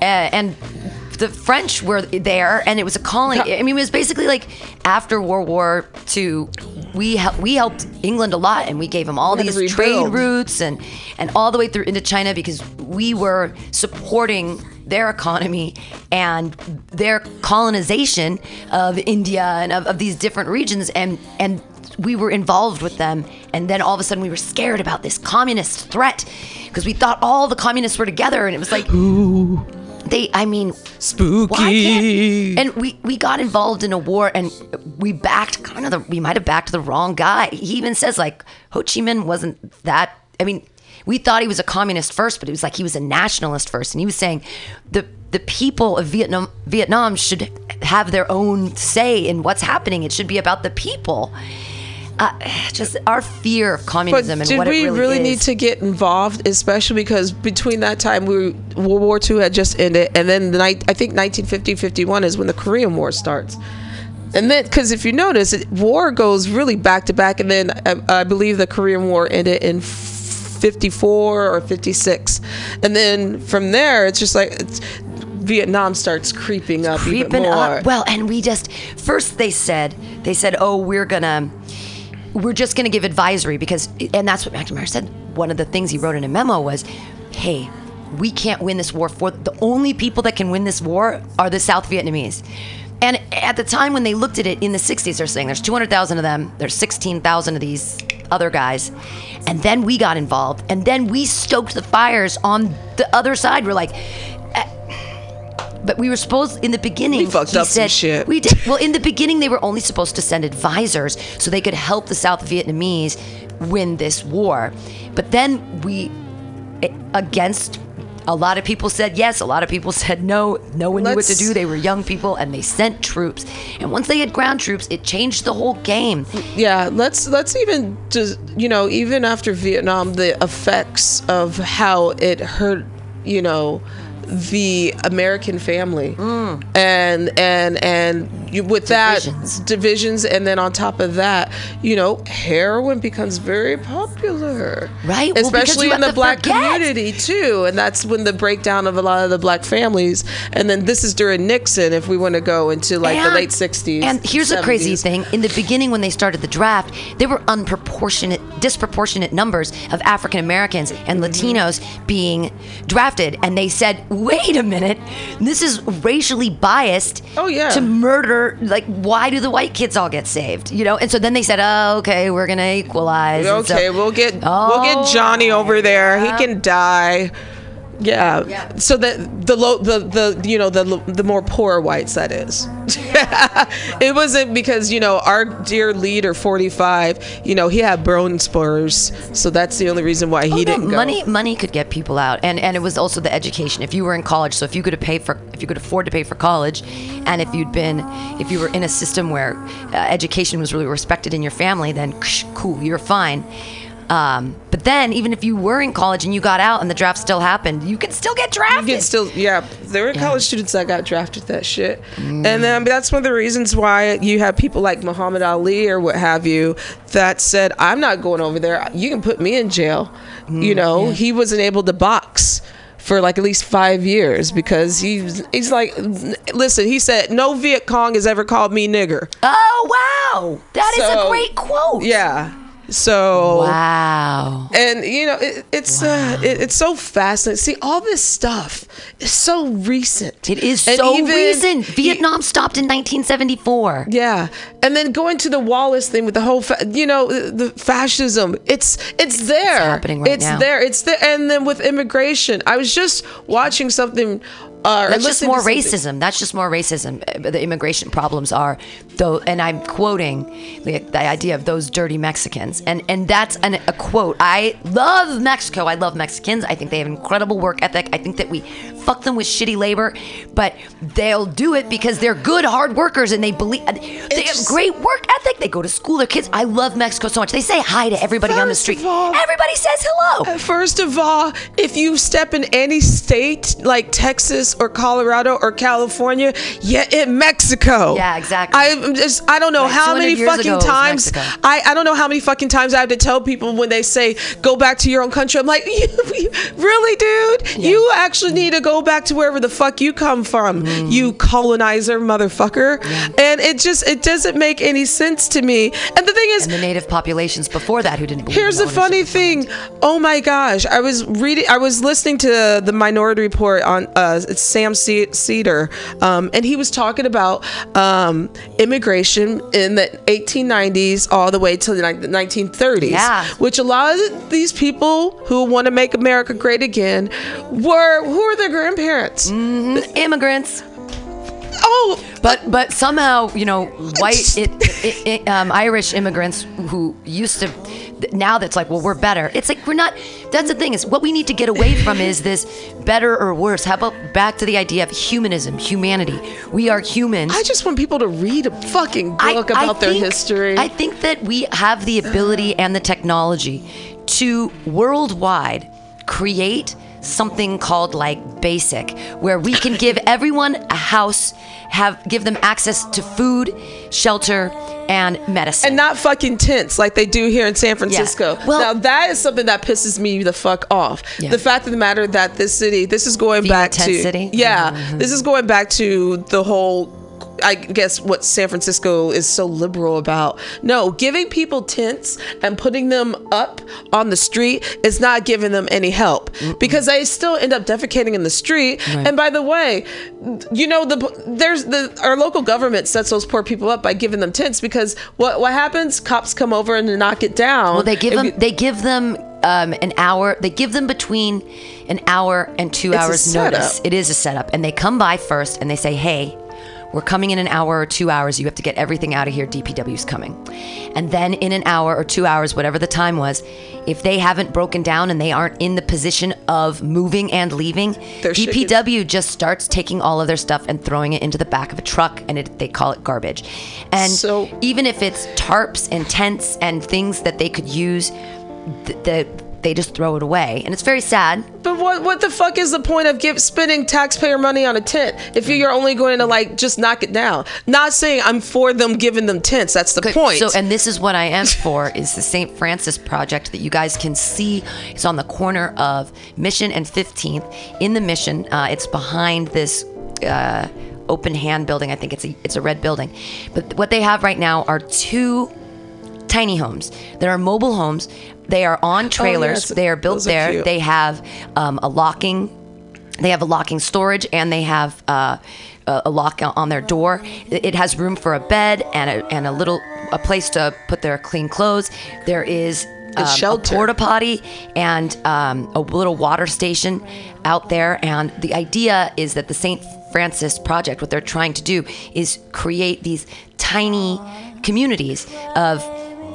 uh, and the French were there, and it was a colony. I mean, it was basically like after World War II, we hel- we helped England a lot, and we gave them all these trade routes and and all the way through into China because we were supporting their economy and their colonization of India and of, of these different regions and and we were involved with them. And then all of a sudden we were scared about this communist threat because we thought all the communists were together and it was like they i mean spooky. and we we got involved in a war and we backed kind of the we might have backed the wrong guy. He even says like ho chi minh wasn't that i mean we thought he was a communist first but it was like he was a nationalist first. And he was saying the the people of vietnam vietnam should have their own say in what's happening. It should be about the people uh, just our fear of But communism and did what we it really, really is. need to get involved, especially because between that time, we World War II had just ended, and then the night I think 1950 51 is when the Korean War starts. And then, because if you notice, it, war goes really back to back, and then I, I believe the Korean War ended in 54 or 56, and then from there, it's just like it's, Vietnam starts creeping up even creeping more. up. Well, and we just first they said they said, "Oh, we're gonna." We're just going to give advisory because, and that's what McNamara said. One of the things he wrote in a memo was, "Hey, we can't win this war. For the only people that can win this war are the South Vietnamese." And at the time when they looked at it in the 60s, they're saying there's 200,000 of them, there's 16,000 of these other guys. And then we got involved, and then we stoked the fires on the other side. We're like, but we were supposed in the beginning. We fucked up some shit. We did. Well, in the beginning, they were only supposed to send advisors so they could help the South Vietnamese win this war. But then we, against. A lot of people said yes. A lot of people [laughs] said no. No one knew what to do. They were young people, and they sent troops. And once they had ground troops, it changed the whole game. yeah let's let's even just you know even after vietnam the effects of how it hurt you know the american family. And and and you, with Divisions. that divisions. and then on top of that you know heroin becomes very popular. Right, especially you in the black forget. community too. And that's when the breakdown of a lot of the black families. And then this is during nixon if we want to go into like the late 60s And here's the crazy thing: in the beginning, when they started the draft, there were unproportionate, disproportionate numbers of African Americans and Mm-hmm. Latinos being drafted, and they said, "Wait a minute, this is racially biased." Oh, yeah. To murder, like, why do the white kids all get saved? You know, and so then they said, "Oh, okay, we're gonna equalize." And so- Okay, we'll get we'll Oh, get Johnny over there. He can die. Yeah. Yeah. So that the low the the you know the the more poor whites that is. [laughs] it wasn't because you know our dear leader 45. You know he had bone spurs, so that's the only reason why he Oh, no, didn't go. money money could get people out and and it was also the education if you were in college so if you could pay for if you could afford to pay for college and if you'd been if you were in a system where uh, education was really respected in your family then cool you're fine um, but then even if you were in college and you got out and the draft still happened you can still get You drafted still, yeah. There were college students that got drafted that shit, and then that's one of the reasons why you have people like Muhammad Ali or what have you that said, "I'm not going over there. You can put me in jail." you know, he wasn't able to box for like at least five years because he's he's like, listen, he said, "No Viet Cong has ever called me nigger." oh wow that is So, a great quote Yeah. So wow and you know it, it's uh, it, it's so fascinating. See, all this stuff is so recent. it is And so even- recent vietnam stopped in 1974 Yeah, and then going to the Wallace thing with the whole, fa- you know, the fascism. It's it's there. happening right it's now. there. It's there. And then with immigration, I was just watching something. Uh, That's just more racism. That's just more racism. Uh, The immigration problems are, though, and I'm quoting the, the idea of those dirty Mexicans, and and that's an, a quote. I love Mexico. I love Mexicans. I think they have incredible work ethic. I think that we fuck them with shitty labor, but they'll do it because they're good, hard workers and they believe they have great work ethic. They go to school. Their kids. I love Mexico so much. They say hi to everybody on the street. all- Everybody says hello. Uh, first of all, if you step in any state like Texas or Colorado or California, you're in Mexico. Yeah, exactly. I'm just I don't know how many fucking times I I don't know how many fucking times I have to tell people when they say go back to your own country. I'm like, [laughs] really, dude? You actually need to go back to wherever the fuck you come from, Mm. you colonizer motherfucker. And it just it doesn't make any sense to me. And the thing is, And the native populations before that who didn't. Here's the funny ownership of land. thing. Oh my gosh, I was reading. I was listening to the Minority Report on uh, it's Sam Ce- Seder, um, and he was talking about um, immigration in the 1890s all the way to the ni- 1930s. Yeah. Which a lot of these people who want to make America great again were who are their grandparents? immigrants. Oh, But but somehow you know white [laughs] it, it, it, um, Irish immigrants who used to now that's like well we're better. It's like we're not. That's the thing is what we need to get away from is this better or worse. How about back to the idea of humanism, humanity? We are humans. I just want people to read a fucking book I- I about their history. I think that we have the ability and the technology to worldwide create something called like basic where we can give [laughs] everyone a house have give them access to food shelter and medicine and not fucking tents like they do here in San Francisco. Well- now that is something that pisses me the fuck off. Yeah. The fact of the matter that this city, this is going back tent to city? yeah, Mm-hmm. this is going back to the whole. I guess what San Francisco is so liberal about. No, giving people tents and putting them up on the street is not giving them any help because they still end up defecating in the street. Right. And by the way, you know the there's the our local government sets those poor people up by giving them tents because what what happens? Cops come over and knock it down. well they give them they give them um, an hour they give them between an hour and two It's hours notice it is a setup and they come by first and they say hey we're coming in an hour or two hours. You have to get everything out of here dpw's coming. And then in an hour or two hours whatever the time was if they haven't broken down and they aren't in the position of moving and leaving gets- dpw just starts taking all of their stuff and throwing it into the back of a truck and it, they call it garbage. And So- even if it's tarps and tents and things that they could use the, that they just throw it away and it's very sad But what what the fuck is the point of give, spending taxpayer money on a tent if you're only going to like just knock it down? Not saying I'm for them giving them tents. That's the Good. point. So, and this is what I am for [laughs] is the St. Francis project that you guys can see. It's on the corner of Mission and 15th in the Mission. Uh, it's behind this uh, open hand building. I think it's a it's a red building. But what they have right now are two tiny homes. There are mobile homes. They are on trailers. yes. They are built Those there. cute. They have um, a locking they have a locking storage and they have uh, a lock on their door. It has room for a bed and a, and a little a place to put their clean clothes. There is um, a shelter. porta potty and um, a little water station out there. And the idea is that the St. Francis Project, what they're trying to do is create these tiny communities of.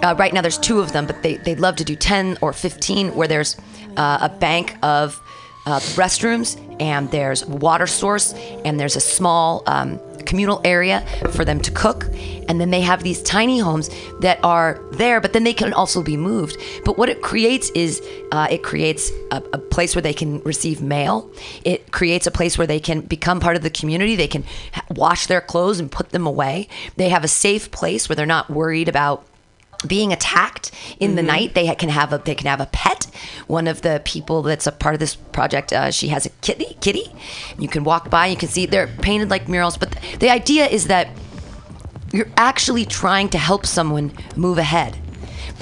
Uh, right now, there's two of them, but they, they'd love to do 10 or 15 where there's uh, a bank of uh, restrooms and there's water source and there's a small um, communal area for them to cook. And then they have these tiny homes that are there but then they can also be moved. But what it creates is uh, it creates a, a place where they can receive mail. It creates a place where they can become part of the community. They can wash their clothes and put them away. They have a safe place where they're not worried about being attacked in the night they can have a they can have a pet. One of the people that's a part of this project uh, she has a kitty kitty. You can walk by you can see they're painted like murals but th- the idea is that you're actually trying to help someone move ahead.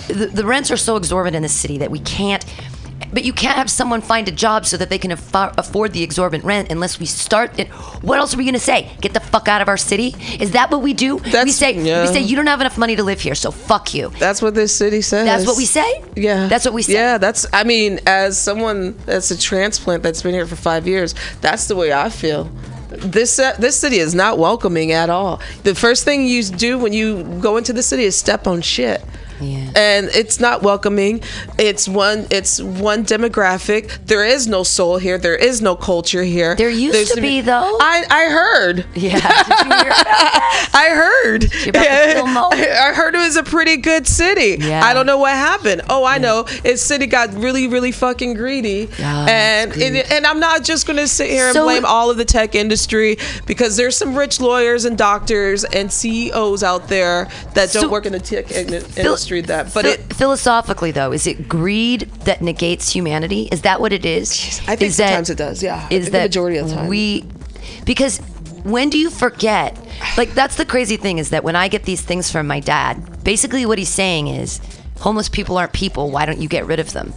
The, the rents are so exorbitant in this city that we can't but you can't have someone find a job so that they can affo- afford the exorbitant rent unless we start it. What else are we going to say? Get the fuck out of our city? Is that what we do? we That's- say yeah. we say you don't have enough money to live here, so fuck you. That's what this city says. That's what we say? Yeah. That's what we say. Yeah, that's, I mean, as someone that's a transplant that's been here for five years, that's the way I feel. This uh, this city is not welcoming at all. The first thing you do when you go into the city is step on shit. Yeah. and it's not welcoming. It's one. It's one demographic. There is no soul here. There is no culture here. There used There's- to be, though. I I heard. Yeah. [laughs] Did you hear about that? I heard. you about to kill [laughs] I heard it was a pretty good city. Yeah. I don't know what happened. Oh, I know. Its city got really, really fucking greedy. Yeah, and, greed. and I'm not just gonna sit here and So- blame all of the tech industry because there's some rich lawyers and doctors and CEOs out there that don't So- work in the tech in- industry. That, but it. philosophically though, is it greed that negates humanity? Is that what it is? I think is that- sometimes it does, yeah. Is the that majority of the time. we? Because when do you forget? Like that's the crazy thing is that when I get these things from my dad, basically what he's saying is. Homeless people aren't people. Why don't you get rid of them?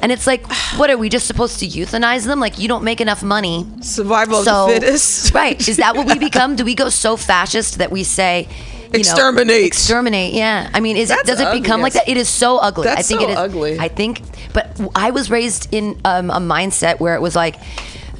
And it's like, [sighs] what are we just supposed to euthanize them? Like you don't make enough money, Survival so of the fittest. right? Is that what we [laughs] become? Do we go so fascist that we say, you know, Exterminate. exterminate? Yeah. I mean, is it does it become like that? It is so ugly. I That's think so it is ugly. I think, but I was raised in um, a mindset where it was like,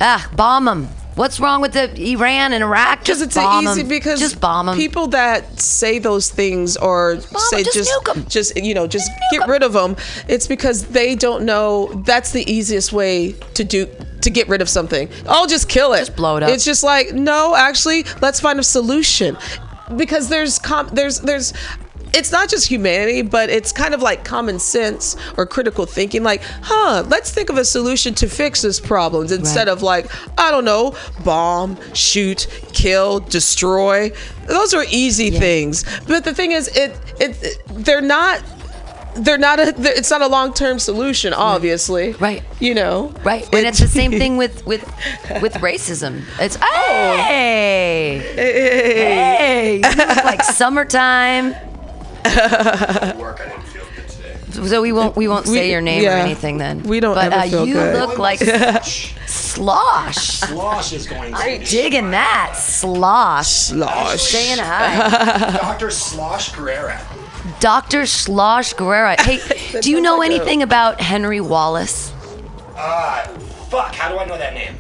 ah, bomb them. What's wrong with the Iran and Iraq? Because Just it's bomb easy 'em. because just bomb them. people that say those things or say 'em, just just just you know just get rid of them. It's because they don't know that's the easiest way to do to get rid of something. Oh, just kill it. Just blow it up. It's just like no, actually, let's find a solution because there's com- there's there's. It's not just humanity, but it's kind of like common sense or critical thinking. Like, huh, let's think of a solution to fix this problems instead Right. of like, I don't know, bomb, shoot, kill, destroy. Those are easy things. But the thing is, it, it, it they're not. They're not a. they're- It's not a long-term solution, obviously. Right. You know. Right, and it's the same thing with with with racism. It's [laughs] oh hey, hey, you look like summertime. work. I didn't feel good today. So we won't we won't say We- your name yeah, or anything then. we don't But ever uh, feel you good. look like [laughs] slosh. Slosh is going To I'm to digging that slosh. Slosh. Saying [laughs] hi, Dr. Slosh Guerrera. Doctor Slosh Guerrera. [laughs] Hey, do you know anything about Henry Wallace? Uh, fuck, how do I know that name?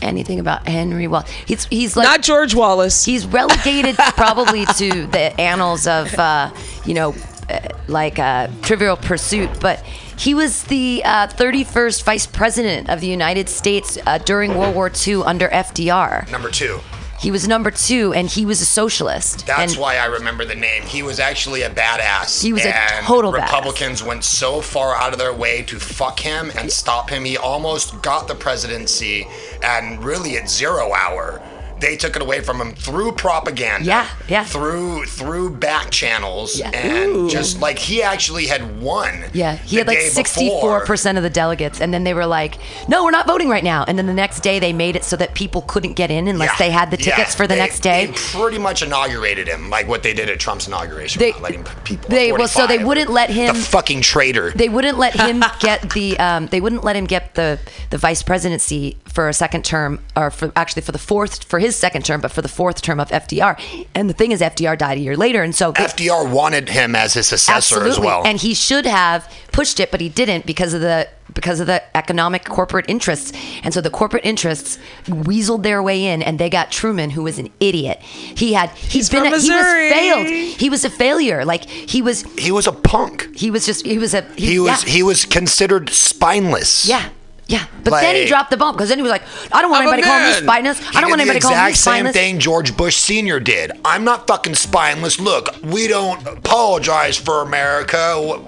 Anything about Henry Wallace? He's he's like Not George Wallace. he's relegated [laughs] probably to the annals of uh, you know uh, like uh, trivial pursuit but he was the uh, 31st vice president of the united states uh, during world war ii under fdr Number two. He was number two and he was a socialist That's and why I remember the name. He was actually a badass. He was a total badass. Republicans went so far out of their way to fuck him and stop him. He almost got the presidency, and really at zero hour, they took it away from him through propaganda. Yeah, yeah. Through through back channels, Yeah. and just like he actually had won. yeah, he had like 64% of the delegates, and then they were like, no, we're not voting right now. And then the next day they made it so that people couldn't get in unless Yeah, they had the yeah, tickets for the they- next day. They pretty much inaugurated him, like what they did at Trump's inauguration, They- letting people. they- well, so they wouldn't let him- The fucking traitor. they wouldn't let him [laughs] get the um, they wouldn't let him get the the vice presidency for a second term or for actually for the fourth for his second term but for the fourth term of FDR and the thing is FDR died a year later and so FDR wanted him as his successor absolutely as well. and he should have pushed it but he didn't because of the because of the economic corporate interests and so the corporate interests weaseled their way in and they got Truman who was an idiot he had he's He's been from a, he was failed he was a failure like he was he was a punk. he was just he was a He was yeah. he was considered spineless. Yeah. Yeah, but then he dropped the bomb because then he was like, "I don't want I'm anybody calling me spineless. I don't want anybody calling me spineless." exact same thing George Bush Senior did. I'm not fucking spineless. Look, we don't apologize for America.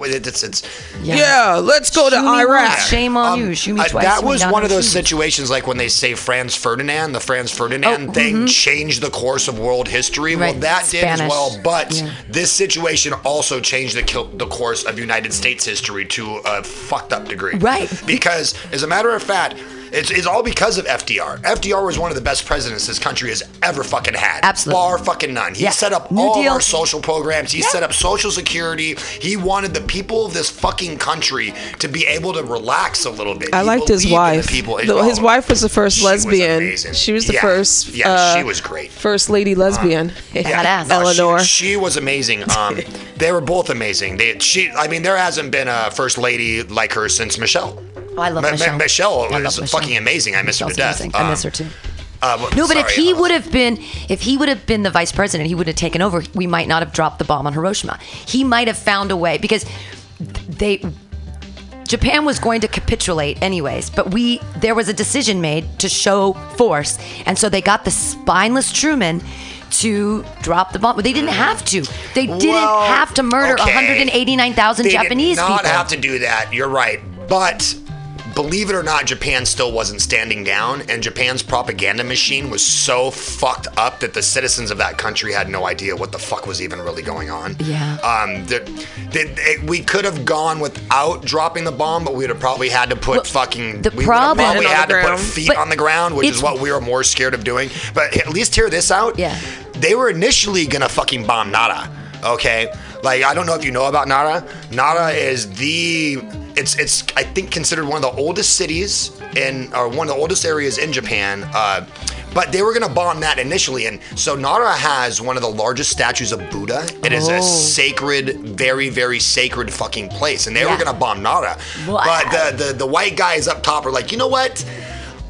It's it's yeah. let's go to me Iraq. once, shame on Um, you. Shoot me uh, twice. that was one of those shoes. situations like when they say Franz Ferdinand, the Franz Ferdinand Oh, thing changed the course of world history. Well, Right, that did as well, but Yeah. this situation also changed the the course of United States history to a fucked up degree. Right. Because, as a matter of fact, it's, it's all because of FDR. FDR was one of the best presidents this country has ever fucking had. Absolutely. Bar fucking none. He Yeah. set up New all Deal. our social programs. He Yeah. set up social security. He wanted the people of this fucking country to be able to relax a little bit. I He liked his believed in the wife. people. The- his wife was the first She lesbian. amazing. she was the Yeah. first. Yeah, uh, she was great. First lady lesbian. Badass. No, she- Eleanor. She, was amazing. Um, [laughs] they were both amazing. They, she, I mean, there hasn't been a first lady like her since Michelle. Oh, I love Ma- Ma- Michelle. Michelle I love was Michelle. Fucking amazing. I miss her to death. amazing. I Um, miss her too. Uh, but- No, but if he uh, would have been, if he would have been the vice president, he would have taken over. We might not have dropped the bomb on Hiroshima. He might have found a way because they, Japan was going to capitulate anyways. But we, there was a decision made to show force, and so they got the spineless Truman to drop the bomb. They didn't have to. They didn't Well, have to murder okay. 189,000 They Japanese did not people. have to do that. You're right, but believe it or not, Japan still wasn't standing down, and Japan's propaganda machine was so fucked up that the citizens of that country had no idea what the fuck was even really going on. Yeah. Um, the, the, it- we could have gone without dropping the bomb, but we'd have probably had to put Well, fucking. the we problem- probably had to put feet But on the ground, which is what we were more scared of doing. But at least hear this out. Yeah. They were initially gonna fucking bomb Nara. Okay. Like I don't know if you know about Nara. Nara is the it's it's I think considered one of the oldest cities in or one of the oldest areas in Japan. Uh, but they were gonna bomb that initially, and so Nara has one of the largest statues of Buddha. It is Oh. a sacred, very very sacred fucking place, and they Yeah. were gonna bomb Nara. Wow. But the, the the white guys up top are like, you know what?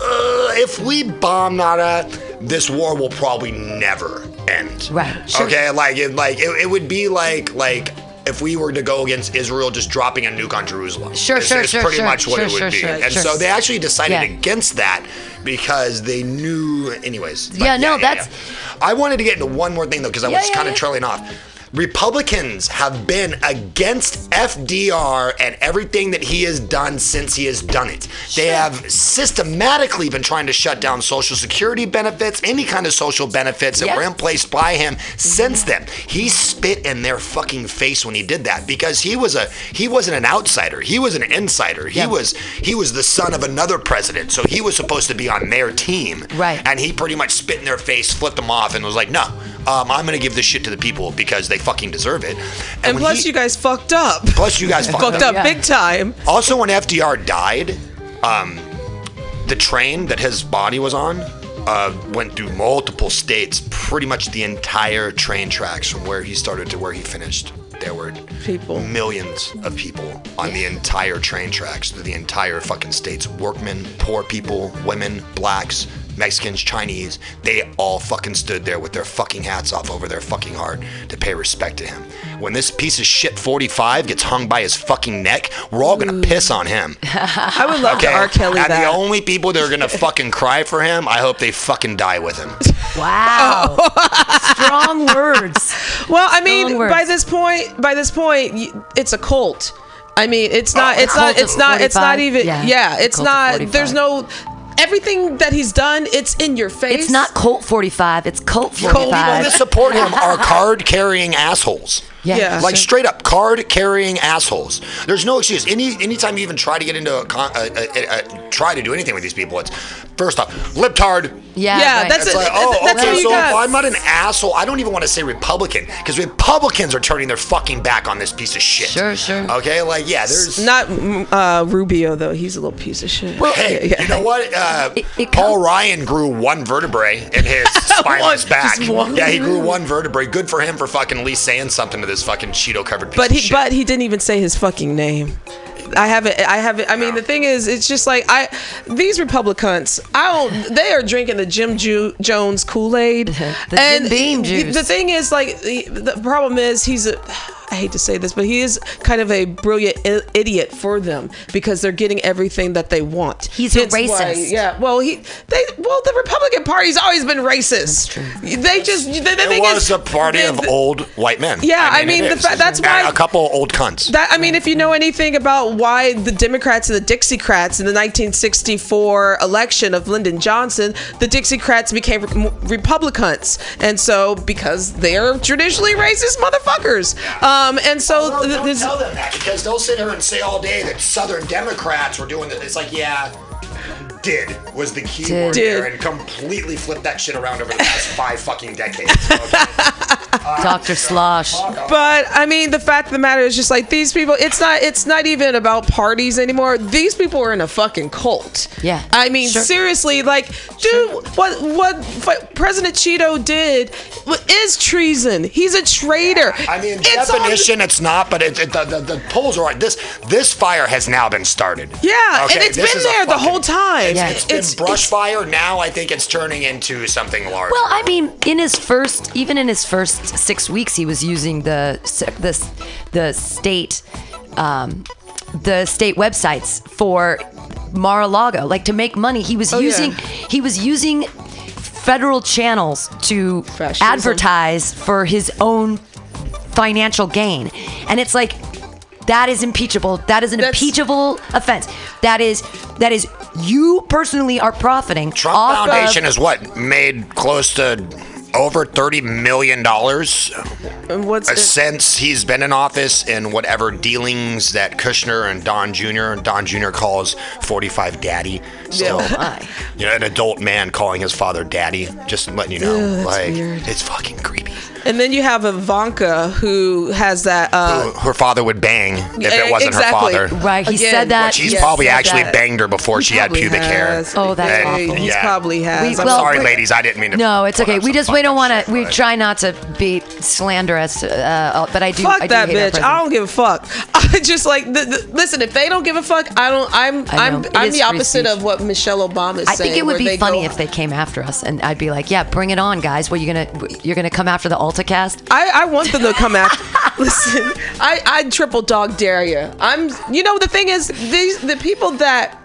Uh, if we bomb Nara, this war will probably never end. Right, sure. Okay. Like it. Like it, it would be like like. If we were to go against Israel, just dropping a nuke on Jerusalem, Sure, It's- sure, it's sure, pretty sure, much what sure, it would sure, be. and so they actually decided Yeah. against that because they knew, anyways. Yeah, no, that's- I wanted to get into one more thing though, because I Yeah, was yeah, kind of yeah. trailing off. Republicans have been against FDR and everything that he has done since he has done it. They have systematically been trying to shut down Social Security benefits, any kind of social benefits that Yep. were in place by him since then. He spit in their fucking face when he did that because he was a he wasn't an outsider. He was an insider. He Yeah. was he was the son of another president, so he was supposed to be on their team. Right. And he pretty much spit in their face, flipped them off, and was like, "No, um, I'm gonna give this shit to the people because they fucking deserve it." And when plus, he- you guys fucked up. plus you guys [laughs] fucked, fucked up Yeah. big time. Also, when FDR died, um, the train that his body was on uh, went through multiple states, pretty much the entire train tracks from where he started to where he finished. There were People. millions of people on the entire train tracks through the entire fucking states. Workmen, poor people, women, blacks, Mexicans, Chinese, they all fucking stood there with their fucking hats off over their fucking heart to pay respect to him. When this piece of shit 45 gets hung by his fucking neck, we're all gonna piss on him. [laughs] I would love Okay? to R. Kelly and that. the only people that are gonna [laughs] fucking cry for him, I hope they fucking die with him. Wow. [laughs] Strong words. well, I mean, by this point, by this point, it's a cult. I mean, it's not. Oh, it's not. It's not. It's not even. Yeah, Yeah, it's not. There's no. Everything that he's done, it's in your face. It's not Colt 45. It's Colt People that support him [laughs] are card carrying assholes. Yeah. Yeah. Like sure. straight up card carrying assholes. There's no excuse. Any anytime you even try to get into a, con- a, a, a, a try to do anything with these people, it's first off libtard. Yeah, Yeah, right. that's It's it. like, oh, that's okay, what you so got. if I'm not an asshole, I don't even want to say Republican because Republicans are turning their fucking back on this piece of shit. Sure, sure. Okay, like yeah, there's. Not uh, Rubio though. He's a little piece of shit. Well, hey, Yeah, yeah. you know what? Uh, It- it Paul comes- Ryan grew one vertebrae in his [laughs] spineless One- back. just one. Yeah, he grew one vertebrae. Good for him for fucking at least saying something to this fucking Cheeto covered But he, shit. but he didn't even say his fucking name. I haven't. I haven't. I mean, the thing is, it's just like I. These Republicans, I don't. They are drinking the Jim Ju- Jones Kool Aid. [laughs] The Jim Beam juice. The thing is, like, the, the problem is, he's a. I hate to say this, but he is kind of a brilliant I- idiot for them because they're getting everything that they want. He's a Hence why- racist. yeah. Well, he. They. Well, the Republican Party's always been racist. They just. The, the it thing was is, a party the- of the- old white men. Yeah, I mean, it the is. fa- that's And why- a couple old cunts. That I mean, if you know anything about why the Democrats and the Dixiecrats in the 1964 election of Lyndon Johnson, the Dixiecrats became re- Republicans, and so because they're traditionally racist motherfuckers, um, Um, and so oh, Well, th- don't this, tell them that because they'll sit here and say all day that Southern Democrats were doing this. It's like, yeah, did was the key Did. word here Did. and completely flipped that shit around over the past [laughs] five fucking decades. Okay? [laughs] Uh, Dr. Slosh. But I mean, the fact of the matter is just like these people. It's not. It's not even about parties anymore. These people are in a fucking cult. Yeah. I mean, Sure. seriously, like, dude, what, what what President Cheeto did is treason. He's a traitor. I mean, It's on- definition, it's not, but it, it, the, the, the polls are right. This this fire has now been started. Yeah, Okay, and it's this been there the whole time. Yeah. It's been brush fire. Now I think it's turning into something larger. Well, I mean, in his first, even in his first six weeks, he was using the the the state, um, the state websites for Mar-a-Lago, like to make money. He was Oh, yeah. using he was using federal channels to Fascism. advertise for his own financial gain, and it's like. That is impeachable. That is an That's- impeachable offense. That is that is you personally are profiting Trump off Foundation of, has what made close to over thirty million dollars what's uh, it- since he's been in office in whatever dealings that Kushner and Don Jr. Don Jr. calls forty-five daddy. So, oh, Yeah. [laughs] you know, an adult man calling his father daddy. Just letting you know, Ew, that's like weird. it's fucking creepy. And then you have Ivanka who has that. Uh, Who her father would bang if it wasn't exactly. her father. Right, he Again, said that. Which he's Yes, probably actually that. banged her before she had probably pubic hair. Oh, that's Hey, awful. He Yeah. probably has. We- I'm I'm well, sorry, ladies. I didn't mean to. No, it's okay. We just we don't want to. We try not to be slanderous, uh, but I do. Fuck I do that hate bitch. I don't give a fuck. [laughs] I just like th- th- listen. If they don't give a fuck, I don't. I'm. I know. I'm. It I'm the opposite speech. of what Michelle Obama is I saying. think it would be funny go- if they came after us, and I'd be like, "Yeah, bring it on, guys. Well, you're gonna you're gonna come after the AltaCast." I, I want them to come after. [laughs] Listen, I, I triple dog dare you. I'm. You know the thing is these the people that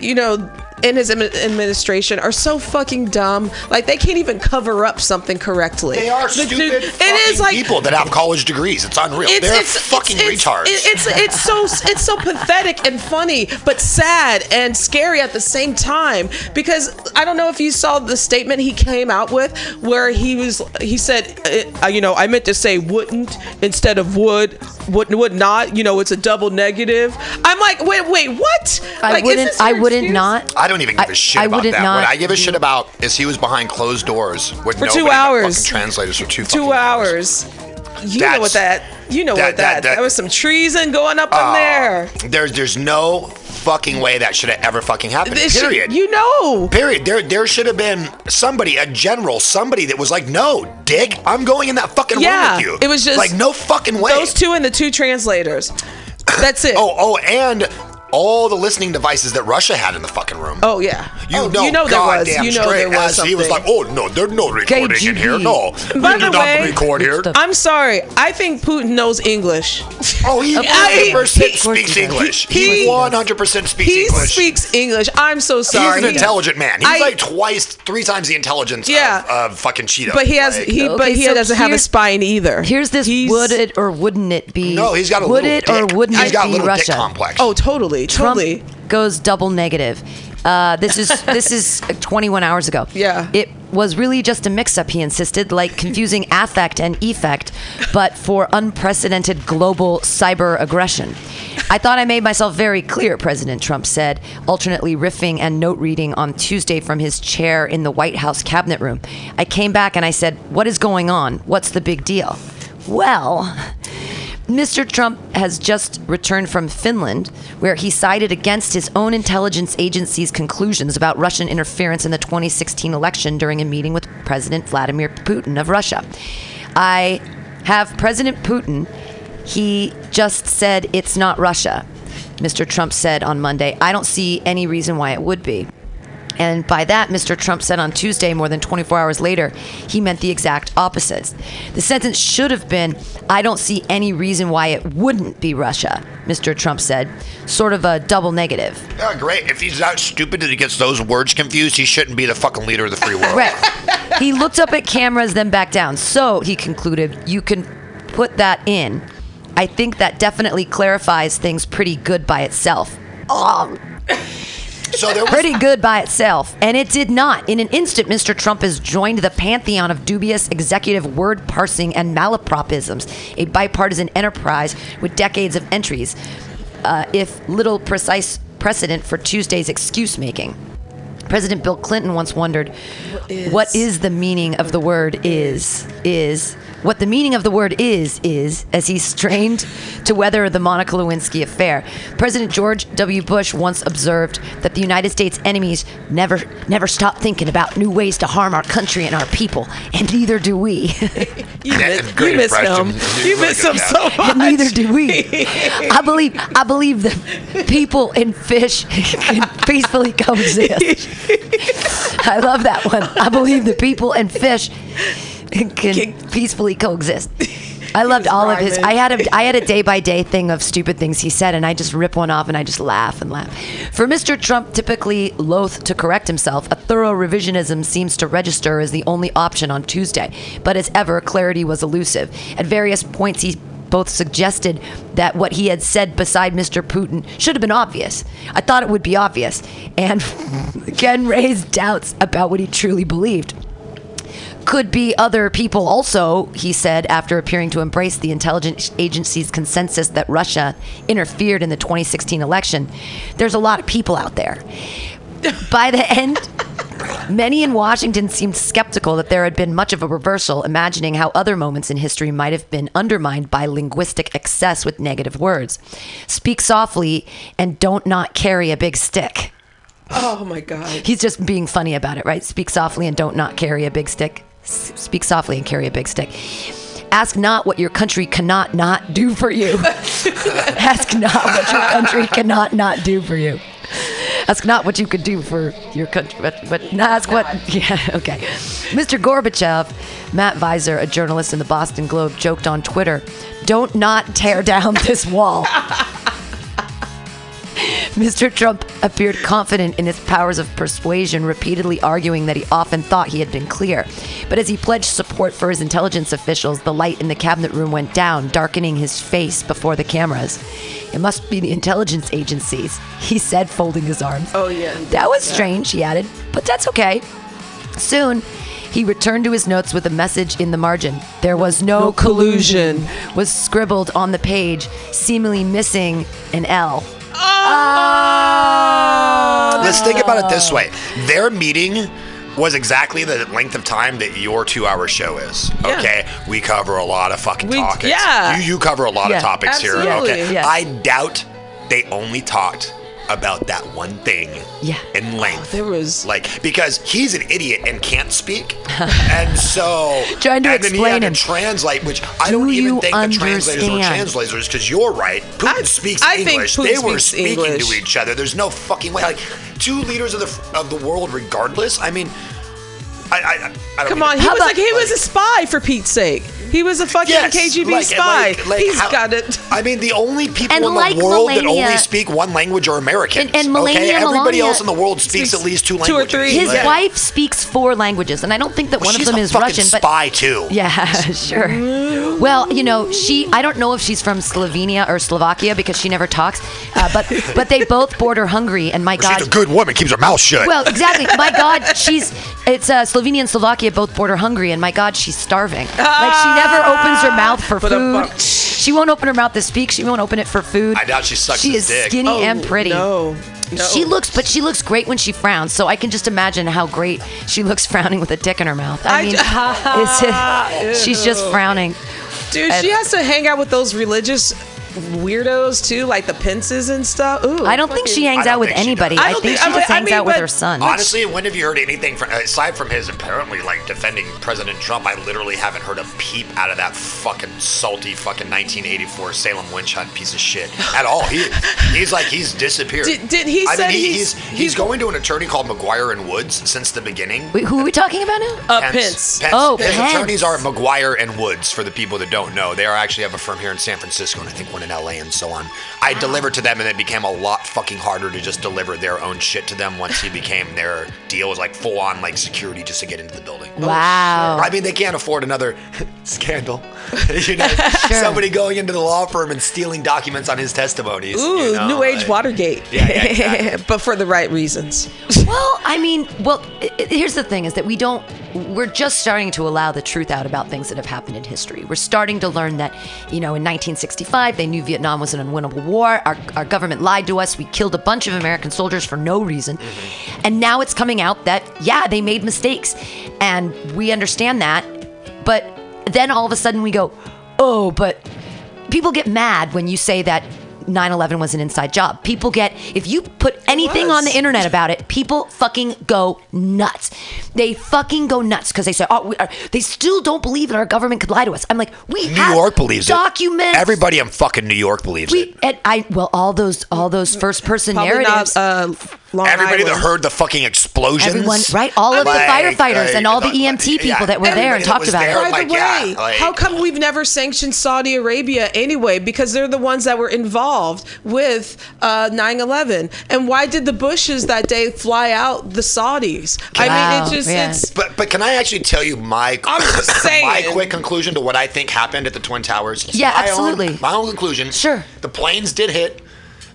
you know in his administration are so fucking dumb. Like they can't even cover up something correctly. They are The stupid dude- fucking it is like people that have college degrees. It's unreal. They're fucking it's, retards. it- It's it's so it's so pathetic and funny, but sad and scary at the same time. Because I don't know if you saw the statement he came out with, where he was he said, uh, you know, I meant to say wouldn't instead of would, would would not. You know, it's a double negative. I'm like, wait, wait, what? I Like, wouldn't. I wouldn't excuse? not. I don't even give a shit I about wouldn't that. not what I give a shit about is he was behind closed doors with For two hours. fucking translators for two Two fucking hours. You know what that? You know that- what that, that- that? that- was some treason going up in Uh, there. There's there's no fucking way that should have ever fucking happened. This shit- Period. you know. Period. There, there should have been somebody, a general, somebody that was like, "No, Dick, I'm going in that fucking Yeah, room with you." it was just- like, no fucking way. Those two and the two translators. That's it. Oh, oh, and all the listening devices that Russia had in the fucking room. Oh yeah. You oh, know, you know there was. goddamn You know straight there was as something. he was like, "Oh no, there's no recording in here. No, By we the do not way- record here." I'm sorry. I think Putin knows English. Oh, he 100 he percent does. Of course speaks he. English. He- He 100 percent speaks He English. He speaks English. I'm so sorry. He's an intelligent man. He's I- like twice, three times the intelligence Yeah. of, of fucking Cheeto. but he has Like, he Okay, but he so doesn't have a spine either. Here's this: He's- Would it or wouldn't it be? no, he's got a Would little it dick. or wouldn't it got a be little Russia? dick complex. Oh, totally, Trump totally. goes double negative. Uh, this is [laughs] this is 21 hours ago. Yeah. It was really just a mix-up. He insisted, like confusing [laughs] affect and effect, but for unprecedented global cyber aggression. I thought I made myself very clear, President Trump said, alternately riffing and note reading on Tuesday from his chair in the White House cabinet room. I came back and I said, "What is going on? What's the big deal?" Well, Mr. Trump has just returned from Finland, where he sided against his own intelligence agency's conclusions about Russian interference in the 2016 election during a meeting with President Vladimir Putin of Russia. I have President Putin, he just said it's not Russia. Mr. Trump said on Monday, I don't see any reason why it would be. And by that, Mr. Trump said on Tuesday, more than 24 hours later, he meant the exact opposite. The sentence should have been, I don't see any reason why it wouldn't be Russia, Mr. Trump said. Sort of a double negative. Yeah, great. If he's that stupid that he gets those words confused, he shouldn't be the fucking leader of the free world. Right. he looked up at cameras, then back down. So, he concluded, you can put that in. I think that definitely clarifies things pretty good by itself. Oh, So there was pretty good by itself. And it did not. In an instant, Mr. Trump has joined the pantheon of dubious executive word parsing and malapropisms, a bipartisan enterprise with decades of entries, uh, if little precise precedent for Tuesday's excuse making. President Bill Clinton once wondered, is? what is the meaning of the word is? Is What the meaning of the word is, is as he strained to weather the Monica Lewinsky affair. President George W. Bush once observed that the United States enemies never never stop thinking about new ways to harm our country and our people, and neither do we. [laughs] You, Yeah, miss, great you miss impression. him. You miss him so much. and neither do we. [laughs] I believe I believe that people and fish can peacefully coexist. [laughs] I love that one. I believe that people and fish [laughs] can peacefully coexist. I [laughs] loved all of his. I had a I had a day by day thing of stupid things he said, and I just rip one off and I just laugh and laugh. For Mr. Trump, typically loath to correct himself, a thorough revisionism seems to register as the only option on Tuesday. But as ever, clarity was elusive. At various points, he both suggested that what he had said beside Mr. Putin should have been obvious. I thought it would be obvious, and [laughs] again raised doubts about what he truly believed could be other people also, he said, after appearing to embrace the intelligence agency's consensus that Russia interfered in the 2016 election. There's a lot of people out there. By the end, many in Washington seemed skeptical that there had been much of a reversal, imagining how other moments in history might have been undermined by linguistic excess with negative words. Speak softly and don't not carry a big stick. Oh my God. He's just being funny about it, right? Speak softly and don't not carry a big stick. Speak softly and carry a big stick. Ask not what your country cannot not do for you. [laughs] Ask not what your country cannot not do for you. Ask not what you could do for your country, but, but not ask what. Yeah, okay. Mr. Gorbachev, Matt Viser, a journalist in the Boston Globe, joked on Twitter don't not tear down this wall. [laughs] [laughs] Mr. Trump appeared confident in his powers of persuasion, repeatedly arguing that he often thought he had been clear. But as he pledged support for his intelligence officials, the light in the cabinet room went down, darkening his face before the cameras. It must be the intelligence agencies, [laughs] he said, folding his arms. Oh, yeah. That was strange, he added, but that's okay. Soon, he returned to his notes with a message in the margin. There was no, No collusion, collusion. was scribbled on the page, seemingly missing an L. Oh, Let's think about it this way. Their meeting was exactly the length of time that your two-hour show is. Yeah. Okay, we cover a lot of fucking We- topics. yeah. you you cover a lot Yeah, of topics here. Okay, Yeah. I doubt they only talked about that one thing Yeah. in length. there was Like because he's an idiot and can't speak, [laughs] and so Trying to and then he explain had to translate, which I Do don't even think the translators were translators because you're right. Putin I- speaks I English. Putin they were speaking English. to each other. There's no fucking way. Like two leaders of the of the world, regardless. I mean, I I, I don't Come on, he was about- like he was a spy for Pete's sake. He was a fucking Yes, KGB like- spy. like- like He's how- got it. I mean, the only people And in the like world that only speak one language are Americans. And- and Melania okay, everybody Melania else in the world speaks, speaks at least two two or languages. three. His Yeah. wife speaks four languages, and I don't think that Well, one of them a is fucking Russian. But spy too. [laughs] yeah, sure. Well, you know, she. I don't know if she's from Slovenia or Slovakia because she never talks. Uh, but but they both border Hungary, and my God, She's a good woman. Keeps her mouth shut. Well, exactly. My God, she's it's uh, Slovenia and Slovakia both border Hungary, and my God, she's starving. Ah. Like she never opens her mouth for But, food. She won't open her mouth to speak. She won't open it for food. I doubt she sucks She his is dick. skinny Oh, and pretty. No. no. She looks, but she looks great when she frowns. So I can just imagine how great she looks [laughs] frowning with a dick in her mouth. I I mean, j- it's, [laughs] she's just frowning. Dude, she has to hang out with those religious weirdos too, like the Pences and stuff. Ooh, I don't think she I hangs don't out with think she anybody. does. I, I don't think think- she I just I hangs mean, out with but- her son. Honestly, when have you heard anything from, aside from his apparently like defending President Trump? I literally haven't heard a peep out of that fucking salty fucking 1984 Salem witch hunt piece of shit at all. He he's like he's disappeared. Did- did he I said mean, he- he's- he's he's he's- going to an attorney called McGuire and Woods since the beginning. Wait, who are we talking about now? uh, Pence. Oh, his Pence. attorneys are McGuire and Woods. For the people that don't know, they are actually have a firm here in San Francisco and I think one in LA and so on. I delivered to them, and it became a lot fucking harder to just deliver their own shit to them once he became their deal was like full on like security just to get into the building. Oh, wow. I mean, they can't afford another [laughs] scandal. [laughs] you know, [laughs] somebody going into the law firm and stealing documents on his testimonies. Ooh, you know, New Age like- Watergate. Yeah, yeah, exactly. but for the right reasons. Well, I mean, well, i- i- here's the thing: is that we don't. We're just starting to allow the truth out about things that have happened in history. We're starting to learn that, you know, in 1965 they knew Vietnam was an unwinnable war. Our, our government lied to us. We killed a bunch of American soldiers for no reason, mm-hmm. and now it's coming out that yeah, they made mistakes, and we understand that, but then all of a sudden we go, oh, but people get mad when you say that 9/11 was an inside job. People get if you put anything on the internet about it, people fucking go nuts. They fucking go nuts because they say, "Oh, we are, they still don't believe that our government could lie to us." I'm like, we New have York believes documents. it. Everybody in fucking New York believes we it. and I well all those all those first person narratives. not. Uh, Long Everybody that heard the fucking explosions. Everyone, right? All of Like, the firefighters like, and all the like, EMT people yeah, that were there and talked about there, it. By like, the yeah, way, like- how come we've never sanctioned Saudi Arabia anyway? Because they're the ones that were involved with uh, 9/11. And why did the Bushes that day fly out the Saudis? I Wow, mean, it just yeah. it's But but can I actually tell you my I'm [laughs] just my quick conclusion to what I think happened at the Twin Towers? Yeah, my absolutely. Own, my own conclusion. Sure. The planes did hit.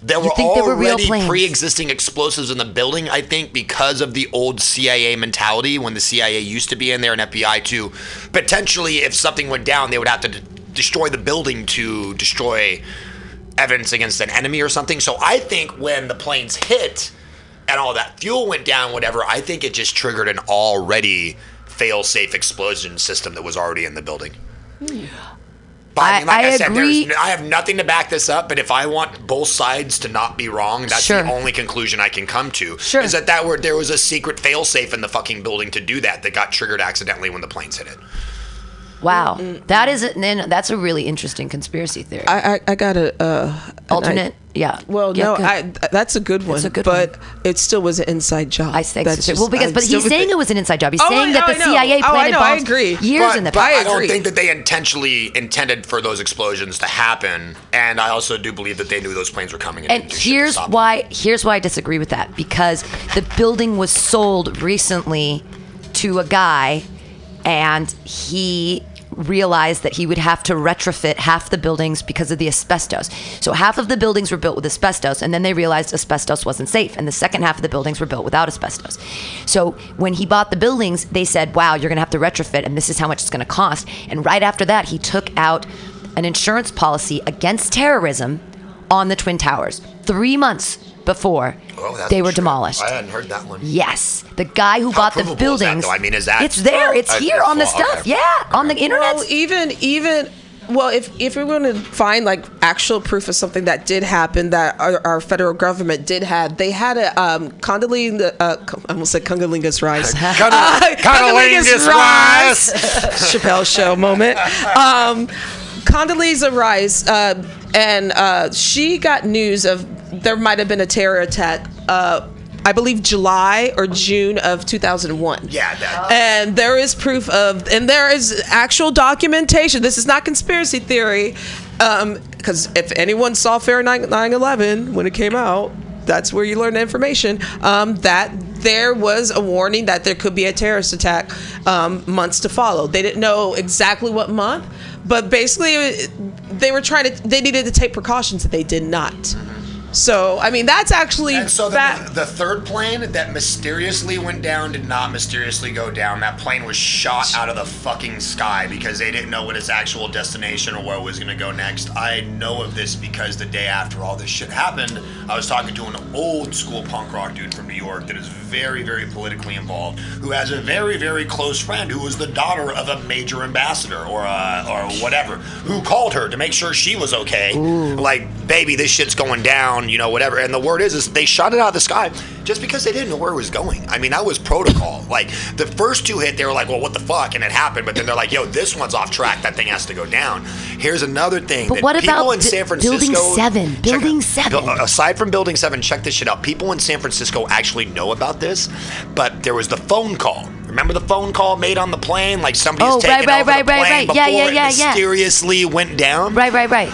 There were think they were already pre-existing explosives in the building. I think because of the old CIA mentality when the CIA used to be in there and FBI too. Potentially, if something went down, they would have to d- destroy the building to destroy evidence against an enemy or something. So I think when the planes hit and all that fuel went down, whatever, I think it just triggered an already fail-safe explosion system that was already in the building. Hmm. But I, mean, like I- I, I said, agree. there's, I have nothing to back this up. But if I want both sides to not be wrong, that's Sure. the only conclusion I can come to. Sure. Is that that were there was a secret fail-safe in the fucking building to do that that got triggered accidentally when the planes hit it. Wow, that is a, then that's a really interesting conspiracy theory. I I, I got a uh, Alternate, I- yeah. Well, Yeah, no. I that's a good one. It's a good but one. it still was an inside job. I think That's so. just- well because I but he's saying it was an inside job. He's Oh, saying I- that I the know. CIA Oh, I planted know. I bombs agree. years But, in the past. I don't think that they intentionally intended for those explosions to happen, and I also do believe that they knew those planes were coming. And didn't do shit to here's why here's why I disagree with that because the building was sold recently to a guy and he realized that he would have to retrofit half the buildings because of the asbestos. So half of the buildings were built with asbestos and then they realized asbestos wasn't safe and the second half of the buildings were built without asbestos. So when he bought the buildings, they said, "Wow, you're going to have to retrofit and this is how much it's going to cost." And right after that, he took out an insurance policy against terrorism on the Twin Towers. Three months before Oh, that's they were true. demolished. I hadn't heard that one. Yes, the guy who How bought the provable is that, buildings. though? I mean, is that- It's there. It's Uh, here on the stuff. okay. Yeah, on the internet. Well, even even well, if if we're going to find like actual proof of something that did happen that our, our federal government did have, they had a um, Condoleezza, uh, I almost said Condoleezza Rice, [laughs] Uh, Condoleezza Rice. Chappelle Show moment. Um, Condoleezza Rice, uh, and uh, she got news of there might have been a terror attack. Uh, I believe July or June of 2001. Yeah, that. And there is proof of, and there is actual documentation. This is not conspiracy theory. Because if anyone saw Fahrenheit 9 11 when it came out, that's where you learn the information. Um, that there was a warning that there could be a terrorist attack um, months to follow. They didn't know exactly what month, but basically they were trying to, they needed to take precautions that they did not. So, I mean, that's actually And so that. the, the third plane that mysteriously went down did not mysteriously go down. That plane was shot out of the fucking sky because they didn't know what its actual destination or where it was going to go next. I know of this because the day after all this shit happened, I was talking to an old school punk rock dude from New York that is very, very politically involved, who has a very, very close friend who was the daughter of a major ambassador or uh, or whatever, who called her to make sure she was okay. Like, baby, this shit's going down, you know, whatever. And the word is, is they shot it out of the sky just because they didn't know where it was going. I mean, that was protocol. Like the first two hit, they were like, well, what the fuck? And it happened. But then they're like, yo, this one's off track. That thing has to go down. Here's another thing. But that what people about in San Francisco? Building seven? Building out- seven. Uh, aside from Building 7, check this shit out. People in San Francisco actually know about this, but there was the phone call. Remember the phone call made on the plane? Like somebody was Oh, taking right, over right, the right, plane right. Yeah, before yeah, it yeah, yeah. mysteriously went down? right, right, right.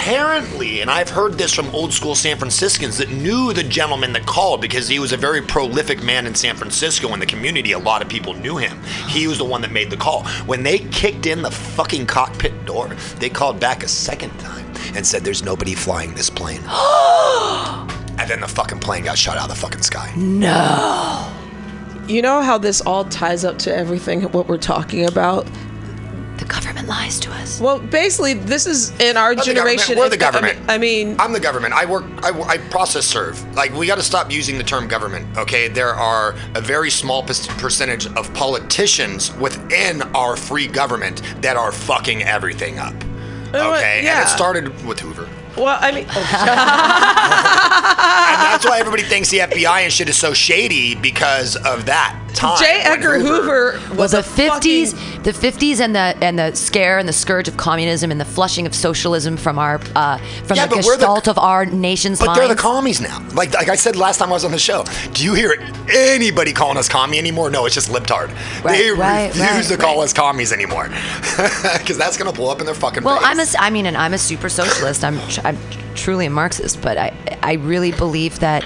Apparently, and I've heard this from old school San Franciscans that knew the gentleman that called because he was a very prolific man in San Francisco in the community. A lot of people knew him. He was the one that made the call. When they kicked in the fucking cockpit door, they called back a second time and said, There's nobody flying this plane. [gasps] and then the fucking plane got shot out of the fucking sky. No. You know how this all ties up to everything what we're talking about? The government lies to us. Well, basically, this is in our the generation. government. We're the I mean- government. I mean, I'm the government. I work. I, I process serve. Like we got to stop using the term government. Okay, there are a very small percentage of politicians within our free government that are fucking everything up. Uh, Okay, and yeah. it started with Hoover, well, I mean, [laughs] [laughs] and that's why everybody thinks the FBI and shit is so shady because of that time. J. Edgar Hoover Well, was the a fifties, fucking- the fifties, and the and the scare and the scourge of communism and the flushing of socialism from our uh, from Yeah, the but we're the- of our nation's But minds. they're the commies now. Like like I said last time I was on the show. Do you hear anybody calling us commie anymore? No, it's just libtard. Right, they right, refuse right, to call right. us commies anymore [laughs] because that's gonna blow up in their fucking Well, face. I'm a, I mean, and I'm a super socialist. I'm, I'm truly a Marxist, but I, I really believe that.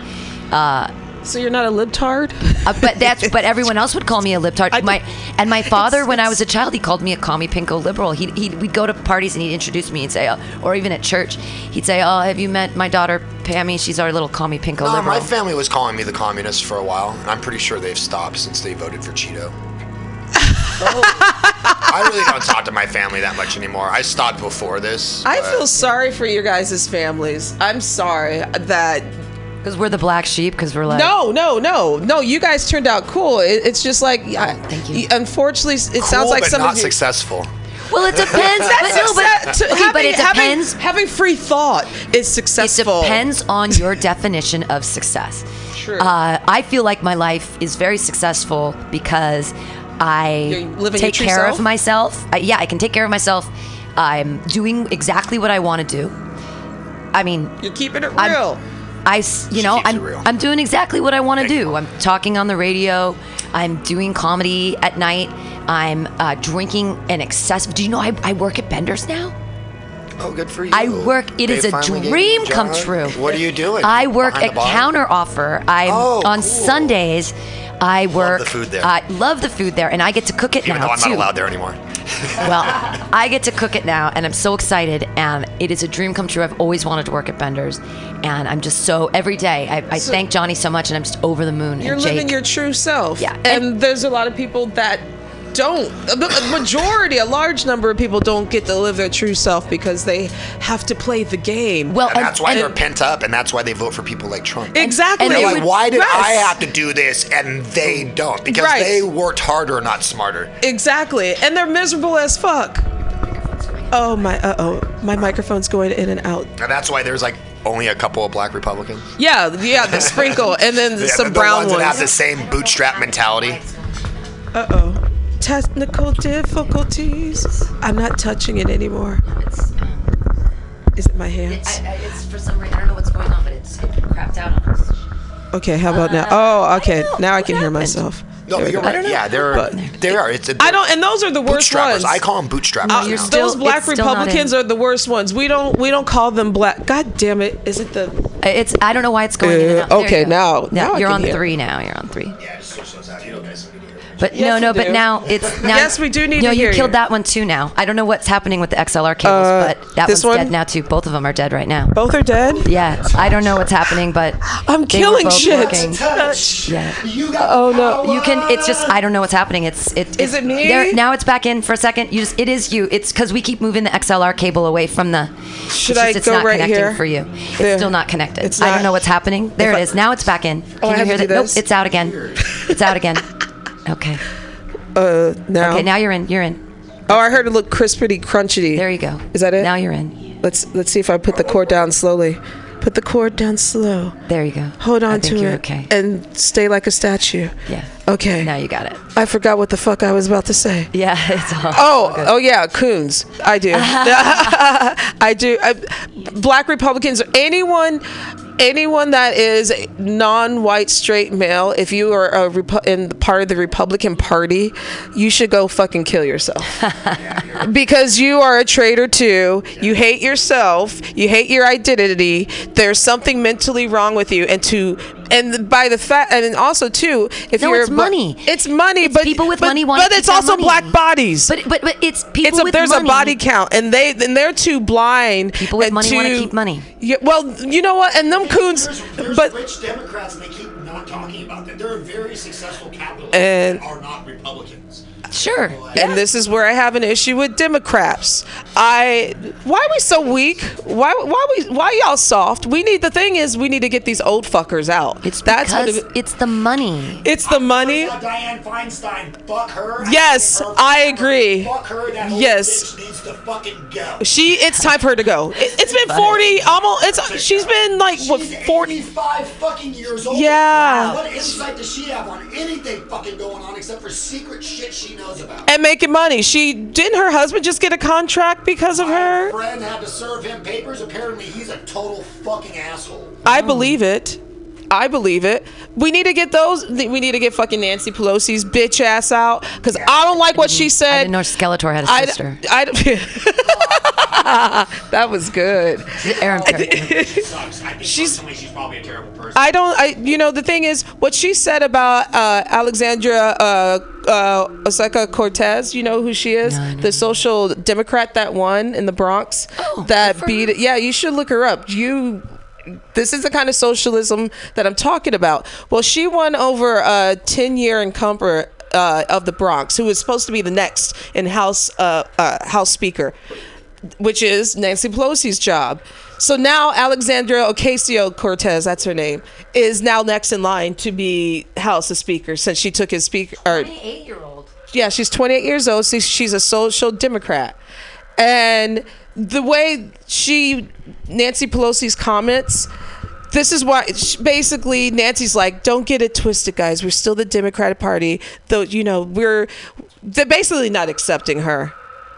Uh, so you're not a libtard? uh, but that's, but everyone else would call me a libtard. I- My, and my [laughs] father, It's- when I was a child, he called me a commie pinko liberal. He, he, we'd go to parties and he'd introduce me and say, oh, or even at church, he'd say, "Oh, have you met my daughter Pammy? She's our little commie pinko no, liberal." my family was calling me the communist for a while, and I'm pretty sure they've stopped since they voted for Cheeto. [laughs] I really don't talk to my family that much anymore. I stopped before this. I but- feel sorry for your guys' families. I'm sorry that. Because we're the black sheep. Because we're like, No, no, no, no. You guys turned out cool. It, it's just like, I- thank you. Unfortunately, it cool, sounds like but some not of you. successful. Well, it [laughs] depends. but no, but, To- okay, having, but it depends. Having, free thought is successful. It depends on your [laughs] definition of success. True. Uh, I feel like my life is very successful because I You're take care self? of myself. Uh, yeah, I can take care of myself. I'm doing exactly what I want to do. I mean, You're keeping it I'm- real. I, you know, I'm, real. I'm doing exactly what I want to do. I'm talking on the radio. I'm doing comedy at night. I'm uh, drinking an excessive. Do you know I, I work at Bender's now? Oh, good for you. I work. It They is a finally gave you dream come true. What are you doing? I work Behind at the? Counter Offer. I'm Oh, on cool. Sundays. I work. the food there. I love the food there, and I get to cook it Even now though I'm too. not allowed there anymore. [laughs] Well, I get to cook it now, and I'm so excited. And it is a dream come true. I've always wanted to work at Bender's, and I'm just so every day. I, I So- thank Johnny so much, and I'm just over the moon. You're and living your true self. Yeah. And, And- there's a lot of people that don't. A a majority, a large number of people don't get to live their true self because they have to play the game. well, And that's why and- they're pent up, and that's why they vote for people like Trump. exactly. and They're like, would- why did Yes. I have to do this and they don't? Because Right. they worked harder, not smarter. Exactly. And they're miserable as fuck. Oh my uh oh. My microphone's going in and out. And that's why there's like only a couple of black Republicans. Yeah, yeah, the sprinkle and then [laughs] Yeah, some the, the brown ones that have the same bootstrap mentality. Uh oh. Technical difficulties. I'm not touching it anymore. Is it my hands? it's for some reason I don't know what's going on, but it's it crapped out on us. Okay, how about now? Oh, okay. Now I can hear myself. No, there you're go. right. Yeah, they're But- they are. It's a, I don't, and those are the worst ones. I call them bootstrappers. Uh, now. you're still- those black it's still not Republicans are the worst ones. We don't we don't call them black. God damn it! Is it the? It's I don't know why it's going in and Uh, out. Okay, go. now- now you're on hear. three now. You're on three. yeah, But Yes, no, no, we but do. now it's [laughs] now. Yes, we do need No, know, to hear you killed you. that one too. Now I don't know what's happening with the XLR cables, Uh, but that this one's one? dead now too. Both of them are dead right now. Both are dead. Yeah, I don't know what's happening, but [gasps] I'm they were killing both shit. working. Yeah. You got Oh no. You can. It's just I don't know what's happening. It's it. Is it's- it me? There, now it's back in for a second. You just. It is you. It's because we keep moving the XLR cable away from the. Should it's I it's go not right connecting here? for you? It's There. still not connected. It's I not- don't know what's happening. There If it I- is. Now it's back in. Can I you have hear to that? Nope. this? It's out again. It's out again. [laughs] Okay. Uh, now. Okay. Now you're in. You're in. Oh, I heard it look crispity crunchy. There you go. Is that it? Now you're in. Let's let's see if I put the cord down slowly. Put the cord down slow. There you go. Hold on to it Okay. and stay like a statue. yeah. Okay. Now you got it. I forgot what the fuck I was about to say. Yeah. [laughs] It's all. Oh, oh yeah, coons. I do. [laughs] [laughs] I do. I, black Republicans or anyone, anyone that is non-white straight male. If you are a Repu- in part of the Republican Party, you should go fucking kill yourself [laughs] because you are a traitor too. You hate yourself. You hate your identity. There's something mentally wrong with you, and to and by the fact, and also too, if No, you're it's money. it's money, It's but people with but, money wanna but keep it's also money. black bodies But but but it's people it's a, with there's money. a body count, and they and they're too blind. People with and money wanna keep money. Yeah, well, you know what? And them coons, There's, there's but rich Democrats, and they keep not talking about that. There are very successful capitalists And- that are not Republicans. Sure. And this is where I have an issue with Democrats. I why are we so weak? Why why we why y'all soft? We need the thing is we need to get these old fuckers out. It's That's what because it, it's the money. it's the money. Uh, Dianne Feinstein, fuck her. Yes, Her I agree. Fuck her. That Yes. bitch needs to fucking go. She it's time for her to go. [laughs] It, it's been 40 almost it's she's been like what She's 40 85 fucking years old. Yeah. What insight does she have on anything fucking going on except for secret shit she knows about? and making money. She didn't her husband just get a contract because of My her? friend had to serve him papers. Apparently, he's a total fucking asshole. I believe it. I believe it. We need to get those. We need to get fucking Nancy Pelosi's bitch ass out because I don't like what she said. I said. didn't know Skeletor had a I, sister. I, [laughs] that was good. Aaron [laughs] character. Sucks. I think She's- she's probably a terrible person. I don't. I you know the thing is what she said about uh, Alexandria uh, uh, Osaka Cortez. You know who she is? No, the social democrat that won in the Bronx. Oh, that beat. her. Yeah, you should look her up. You. This is the kind of socialism that I'm talking about. Well, she won over a 10 year incumbent uh, of the Bronx, who was supposed to be the next in House uh, uh, House Speaker which is Nancy Pelosi's job. So now Alexandra Ocasio Cortez, that's her name, is now next in line to be House of Speaker since she took his speaker. Or, Eight-year-old. yeah, she's 28 years old. So she's a social Democrat, and the way she Nancy Pelosi's comments. This is why basically Nancy's like, don't get it twisted, guys. We're still the Democratic Party, though. You know, we're they're basically not accepting her.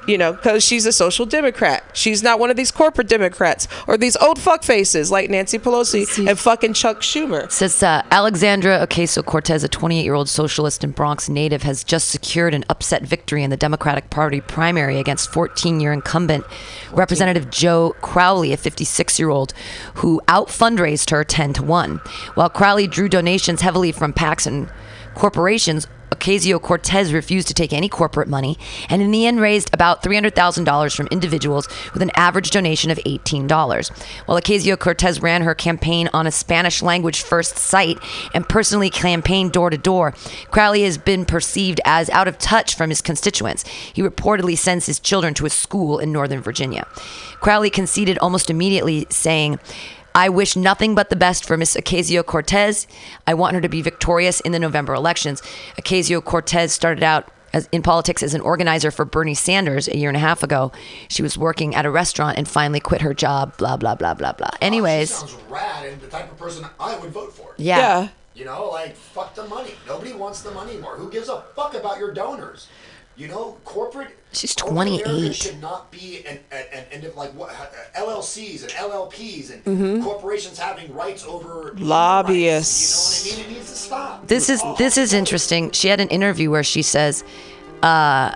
You know, because she's a social democrat. She's not one of these corporate Democrats or these old fuck faces like Nancy Pelosi and fucking Chuck Schumer. Says uh, Alexandra Ocasio Cortez, a 28 year old socialist and Bronx native, has just secured an upset victory in the Democratic Party primary against 14 year incumbent Representative Joe Crowley, a 56 year old, who out fundraised her 10 to 1. While Crowley drew donations heavily from PACs and corporations, Ocasio Cortez refused to take any corporate money and in the end raised about $300,000 from individuals with an average donation of $18. While Ocasio Cortez ran her campaign on a Spanish language first site and personally campaigned door to door, Crowley has been perceived as out of touch from his constituents. He reportedly sends his children to a school in Northern Virginia. Crowley conceded almost immediately, saying, I wish nothing but the best for Miss Ocasio Cortez. I want her to be victorious in the November elections. Ocasio Cortez started out as, in politics as an organizer for Bernie Sanders a year and a half ago. She was working at a restaurant and finally quit her job, blah, blah, blah, blah, blah. Oh, Anyways, She sounds rad and the type of person I would vote for. yeah. Yeah. You know, like fuck the money. Nobody wants the money anymore. Who gives a fuck about your donors? You know, corporate. She's corporate America 28. Should not be an, an, an end of like what uh, LLCs and LLPs and Mm-hmm. corporations having rights over Lobbyists. Rights, you know what I mean? It needs to stop. This is Oh, this is interesting. She had an interview where she says, uh,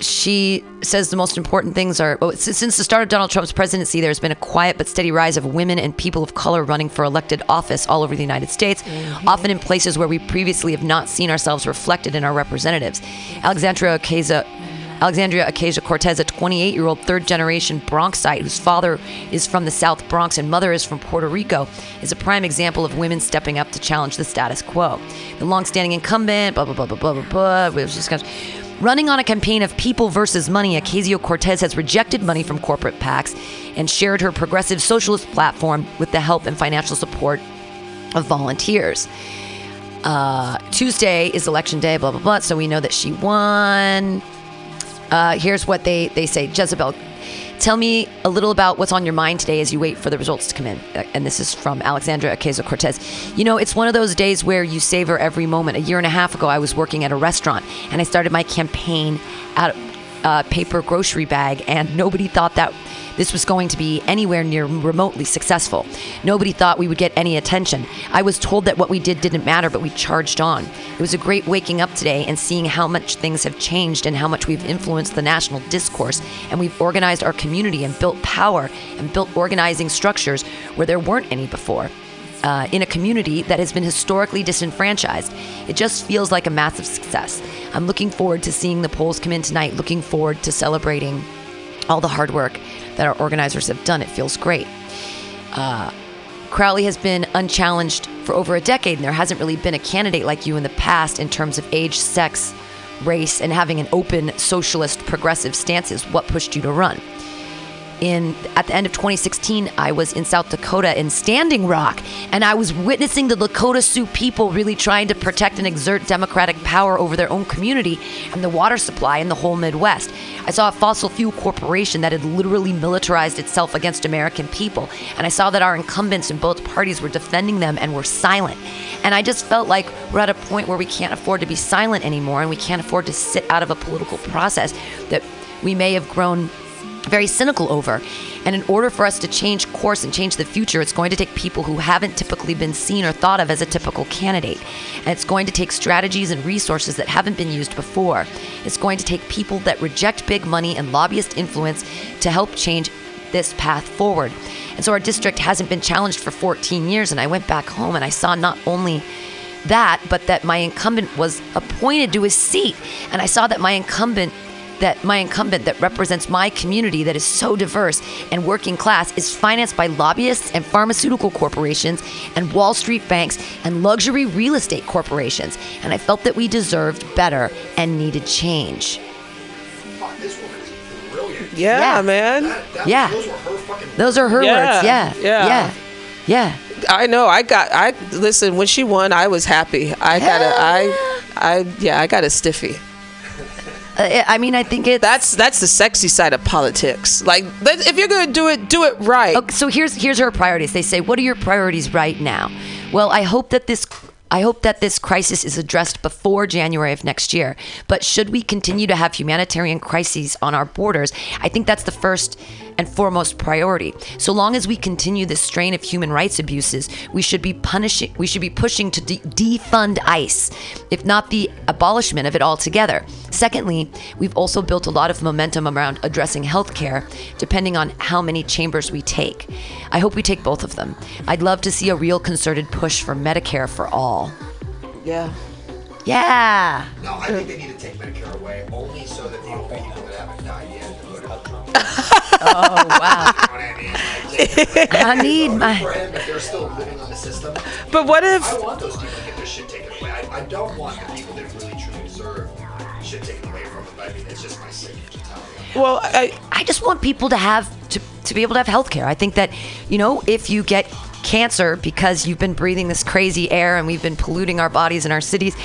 she says the most important things are well, since the start of Donald Trump's presidency, there's been a quiet but steady rise of women and people of color running for elected office all over the United States, mm-hmm. often in places where we previously have not seen ourselves reflected in our representatives. Alexandria Ocasio. Alexandria Ocasio Cortez, a 28 year old third generation Bronxite whose father is from the South Bronx and mother is from Puerto Rico, is a prime example of women stepping up to challenge the status quo. The long-standing incumbent, blah, blah, blah, blah, blah, blah, blah, just Running on a campaign of people versus money, Ocasio Cortez has rejected money from corporate PACs and shared her progressive socialist platform with the help and financial support of volunteers. Uh, Tuesday is election day, blah, blah, blah. So we know that she won. Uh, here's what they, they say Jezebel, tell me a little about what's on your mind today as you wait for the results to come in. Uh, And this is from Alexandra Ocasio Cortez. You know, it's one of those days where you savor every moment. A year and a half ago, I was working at a restaurant and I started my campaign out of a paper grocery bag, and nobody thought that this was going to be anywhere near remotely successful. Nobody thought we would get any attention. I was told that what we did didn't matter, but we charged on. It was a great waking up today and seeing how much things have changed and how much we've influenced the national discourse. And we've organized our community and built power and built organizing structures where there weren't any before. Uh, in a community that has been historically disenfranchised. It just feels like a massive success. I'm looking forward to seeing the polls come in tonight, looking forward to celebrating all the hard work that our organizers have done. It feels great. Uh, Crowley has been unchallenged for over a decade, and there hasn't really been a candidate like you in the past in terms of age, sex, race, and having an open socialist progressive stance is what pushed you to run in at the end of 2016 i was in south dakota in standing rock and i was witnessing the lakota sioux people really trying to protect and exert democratic power over their own community and the water supply in the whole midwest. I saw a fossil fuel corporation that had literally militarized itself against american people and i saw that our incumbents in both parties were defending them and were silent. And i just felt like we're at a point where we can't afford to be silent anymore and we can't afford to sit out of a political process that we may have grown very cynical over. And in order for us to change course and change the future, it's going to take people who haven't typically been seen or thought of as a typical candidate. And it's going to take strategies and resources that haven't been used before. It's going to take people that reject big money and lobbyist influence to help change this path forward. And so our district hasn't been challenged for 14 years. And I went back home and I saw not only that, but that my incumbent was appointed to his seat. And I saw that my incumbent that my incumbent that represents my community that is so diverse and working class is financed by lobbyists and pharmaceutical corporations and Wall Street banks and luxury real estate corporations. And I felt that we deserved better and needed change. Fuck, this woman is brilliant. Yeah, Yeah. man. That, that, Yeah. Those were her fucking. Those are her Yeah, words. Yeah. yeah. Yeah. Yeah. I know. I got. I listen. When she won, I was happy. I got a. I. I. Yeah. I got a stiffy. Uh, I mean, I think it's. That's that's the sexy side of politics. Like, if you're gonna do it, do it right. Okay, so here's here's her priorities. They say, "What are your priorities right now?" Well, I hope that this I hope that this crisis is addressed before January of next year. But should we continue to have humanitarian crises on our borders, I think that's the first and foremost priority. So long as we continue this strain of human rights abuses, we should be punishing we should be pushing to de- defund ICE, if not the abolishment of it altogether. Secondly, we've also built a lot of momentum around addressing healthcare, depending on how many chambers we take. I hope we take both of them. I'd love to see a real concerted push for Medicare for all. yeah. Yeah. No, I think they need to take Medicare away only so that the old people that haven't died yet Oh wow. You know what I mean? Like, take- I need my. for him, but they're still living on the system. But what if? I want those people to get their shit taken away. I, I don't want the people that really truly deserve shit taken away from them. I mean, it's just my sick mentality. Well, I. I just want people to have to, to be able to have health care. I think that, you know, if you get cancer because you've been breathing this crazy air and we've been polluting our bodies and our cities,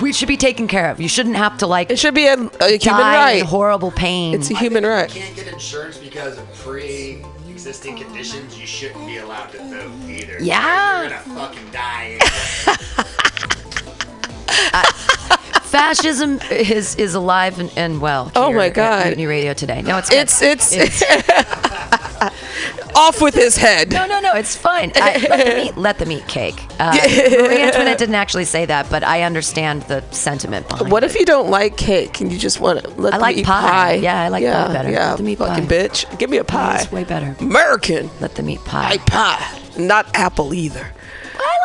we should be taken care of. You shouldn't have to like It should be a, a human die right. in horrible pain. It's a human right. you can't get insurance because of pre-existing conditions, you shouldn't be allowed to vote either. Yeah. You're gonna fucking die. [laughs] [laughs] Fascism is is alive and, and well. Oh my at God. Mutiny Radio today. No, it's good. It's it's, [laughs] off with his head. No, no, no, it's fine. I, let, them eat, let them eat cake. Uh, Marie Antoinette didn't actually say that, but I understand the sentiment behind What it. if you don't like cake and you just want to let I them like eat pie. pie? Yeah, I like yeah, pie better. Yeah, Let them eat fucking pie. bitch. Give me a pie. It's way better. American. Let them eat I pie. pie, not apple either.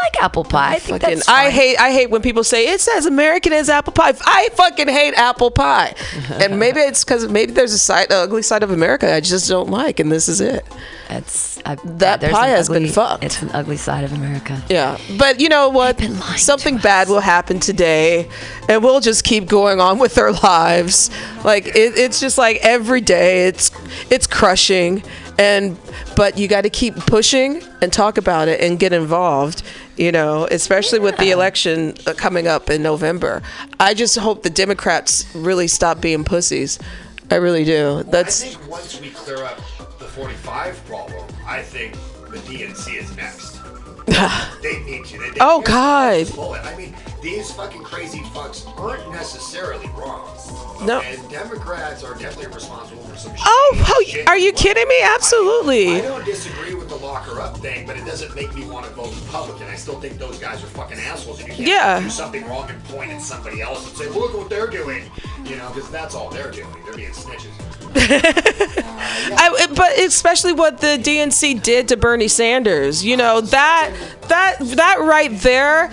Like apple pie. I think Fucking, that's I hate I hate when people say it's as American as apple pie. I fucking hate apple pie, and [laughs] maybe it's because maybe there's a side, a ugly side of America I just don't like, and this is it. It's I, That pie an has been fucked. It's an ugly side of America. Yeah, but you know what? Something bad will happen today, and we'll just keep going on with our lives. Like it, it's just like every day, it's it's crushing, and but you got to keep pushing and talk about it and get involved. You know, especially with the election uh, coming up in November. I just hope the Democrats really stop being pussies. I really do. That's I think once we clear up the 45 problem, I think the DNC is next. [laughs] they need to. They, they Oh, God. just pull it. I mean, these fucking crazy fucks aren't necessarily wrong. No. And Democrats are definitely responsible for some oh, shit. oh, oh, shit are you kidding me? on. I Absolutely. don't disagree with the lock her up thing, but it doesn't make me want to vote Republican. I still think those guys are fucking assholes, and you can't Yeah. do something wrong and point at somebody else and say, "Look what they're doing," you know, because that's all they're doing. They're being snitches. [laughs] I, but especially what the DNC did to Bernie Sanders, you know that that that right there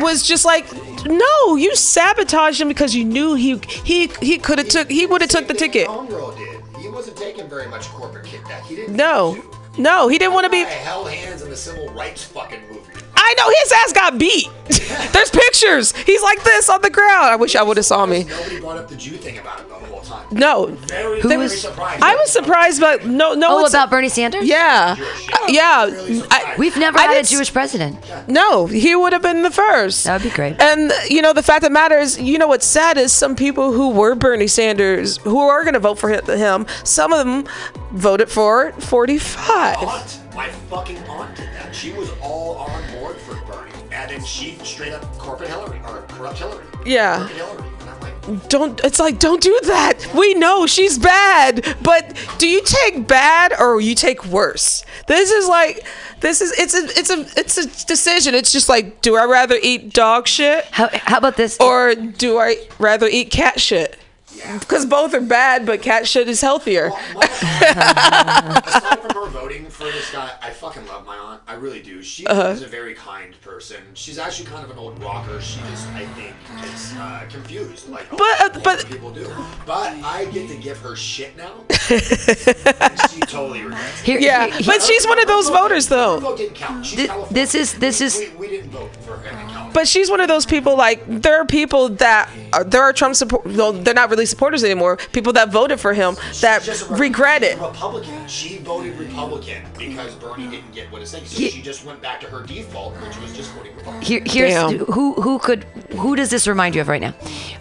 was just like, no, you sabotaged him because you knew he he he could have took he would have took the ticket. Homegirl did. He wasn't taking very much corporate kickback. He didn't. No, no, he didn't want to be. Held hands in the civil rights fucking movement. I know his ass got beat. [laughs] There's pictures. He's like this on the ground. I wish I would have saw me. Nobody brought up the Jew thing about it the whole time. No, Very, Who very was- surprised. I was surprised, but no, no. Oh, one's- about Bernie Sanders? Yeah, Uh, yeah. I, We've never I had a didn't Jewish president. No, he would have been the first. That would be great. And you know, the fact of the matter is, you know, what's sad is some people who were Bernie Sanders, who are going to vote for him, some of them voted for 45. aunt, my fucking aunt did that. She was all on board for Bernie, and then she straight up corporate Hillary or corrupt Hillary. Yeah. Crooked Hillary. And I'm like, Don't. It's like don't do that. We know she's bad, but do you take bad or you take worse? This is like, this is it's a it's a it's a decision. It's just like, do I rather eat dog shit How, how about this? or do I rather eat cat shit? [laughs] Because both are bad, but cat shit is healthier. [laughs] aside from her voting for this guy, I fucking love my aunt. I really do. She Uh-huh. is a very kind person. She's actually kind of an old rocker. She just, I think, is uh, confused, like a But, uh, but- people do. But I get to give her shit now. [laughs] and she totally regrets. it. Here- Yeah, here- but she's one of those Her vote voters, though. her vote didn't count. She's Thi- this is- this is- We, we didn't vote for her in California. But she's one of those people. Like there are people that are, there are Trump support. Well, they're not really supporters anymore. People that voted for him that She's just a regret it. Republican. She voted Republican because Bernie didn't get what his thing. So He- she just went back to her default, which was just voting Republican. Here, here's Damn. who who could who does this remind you of right now?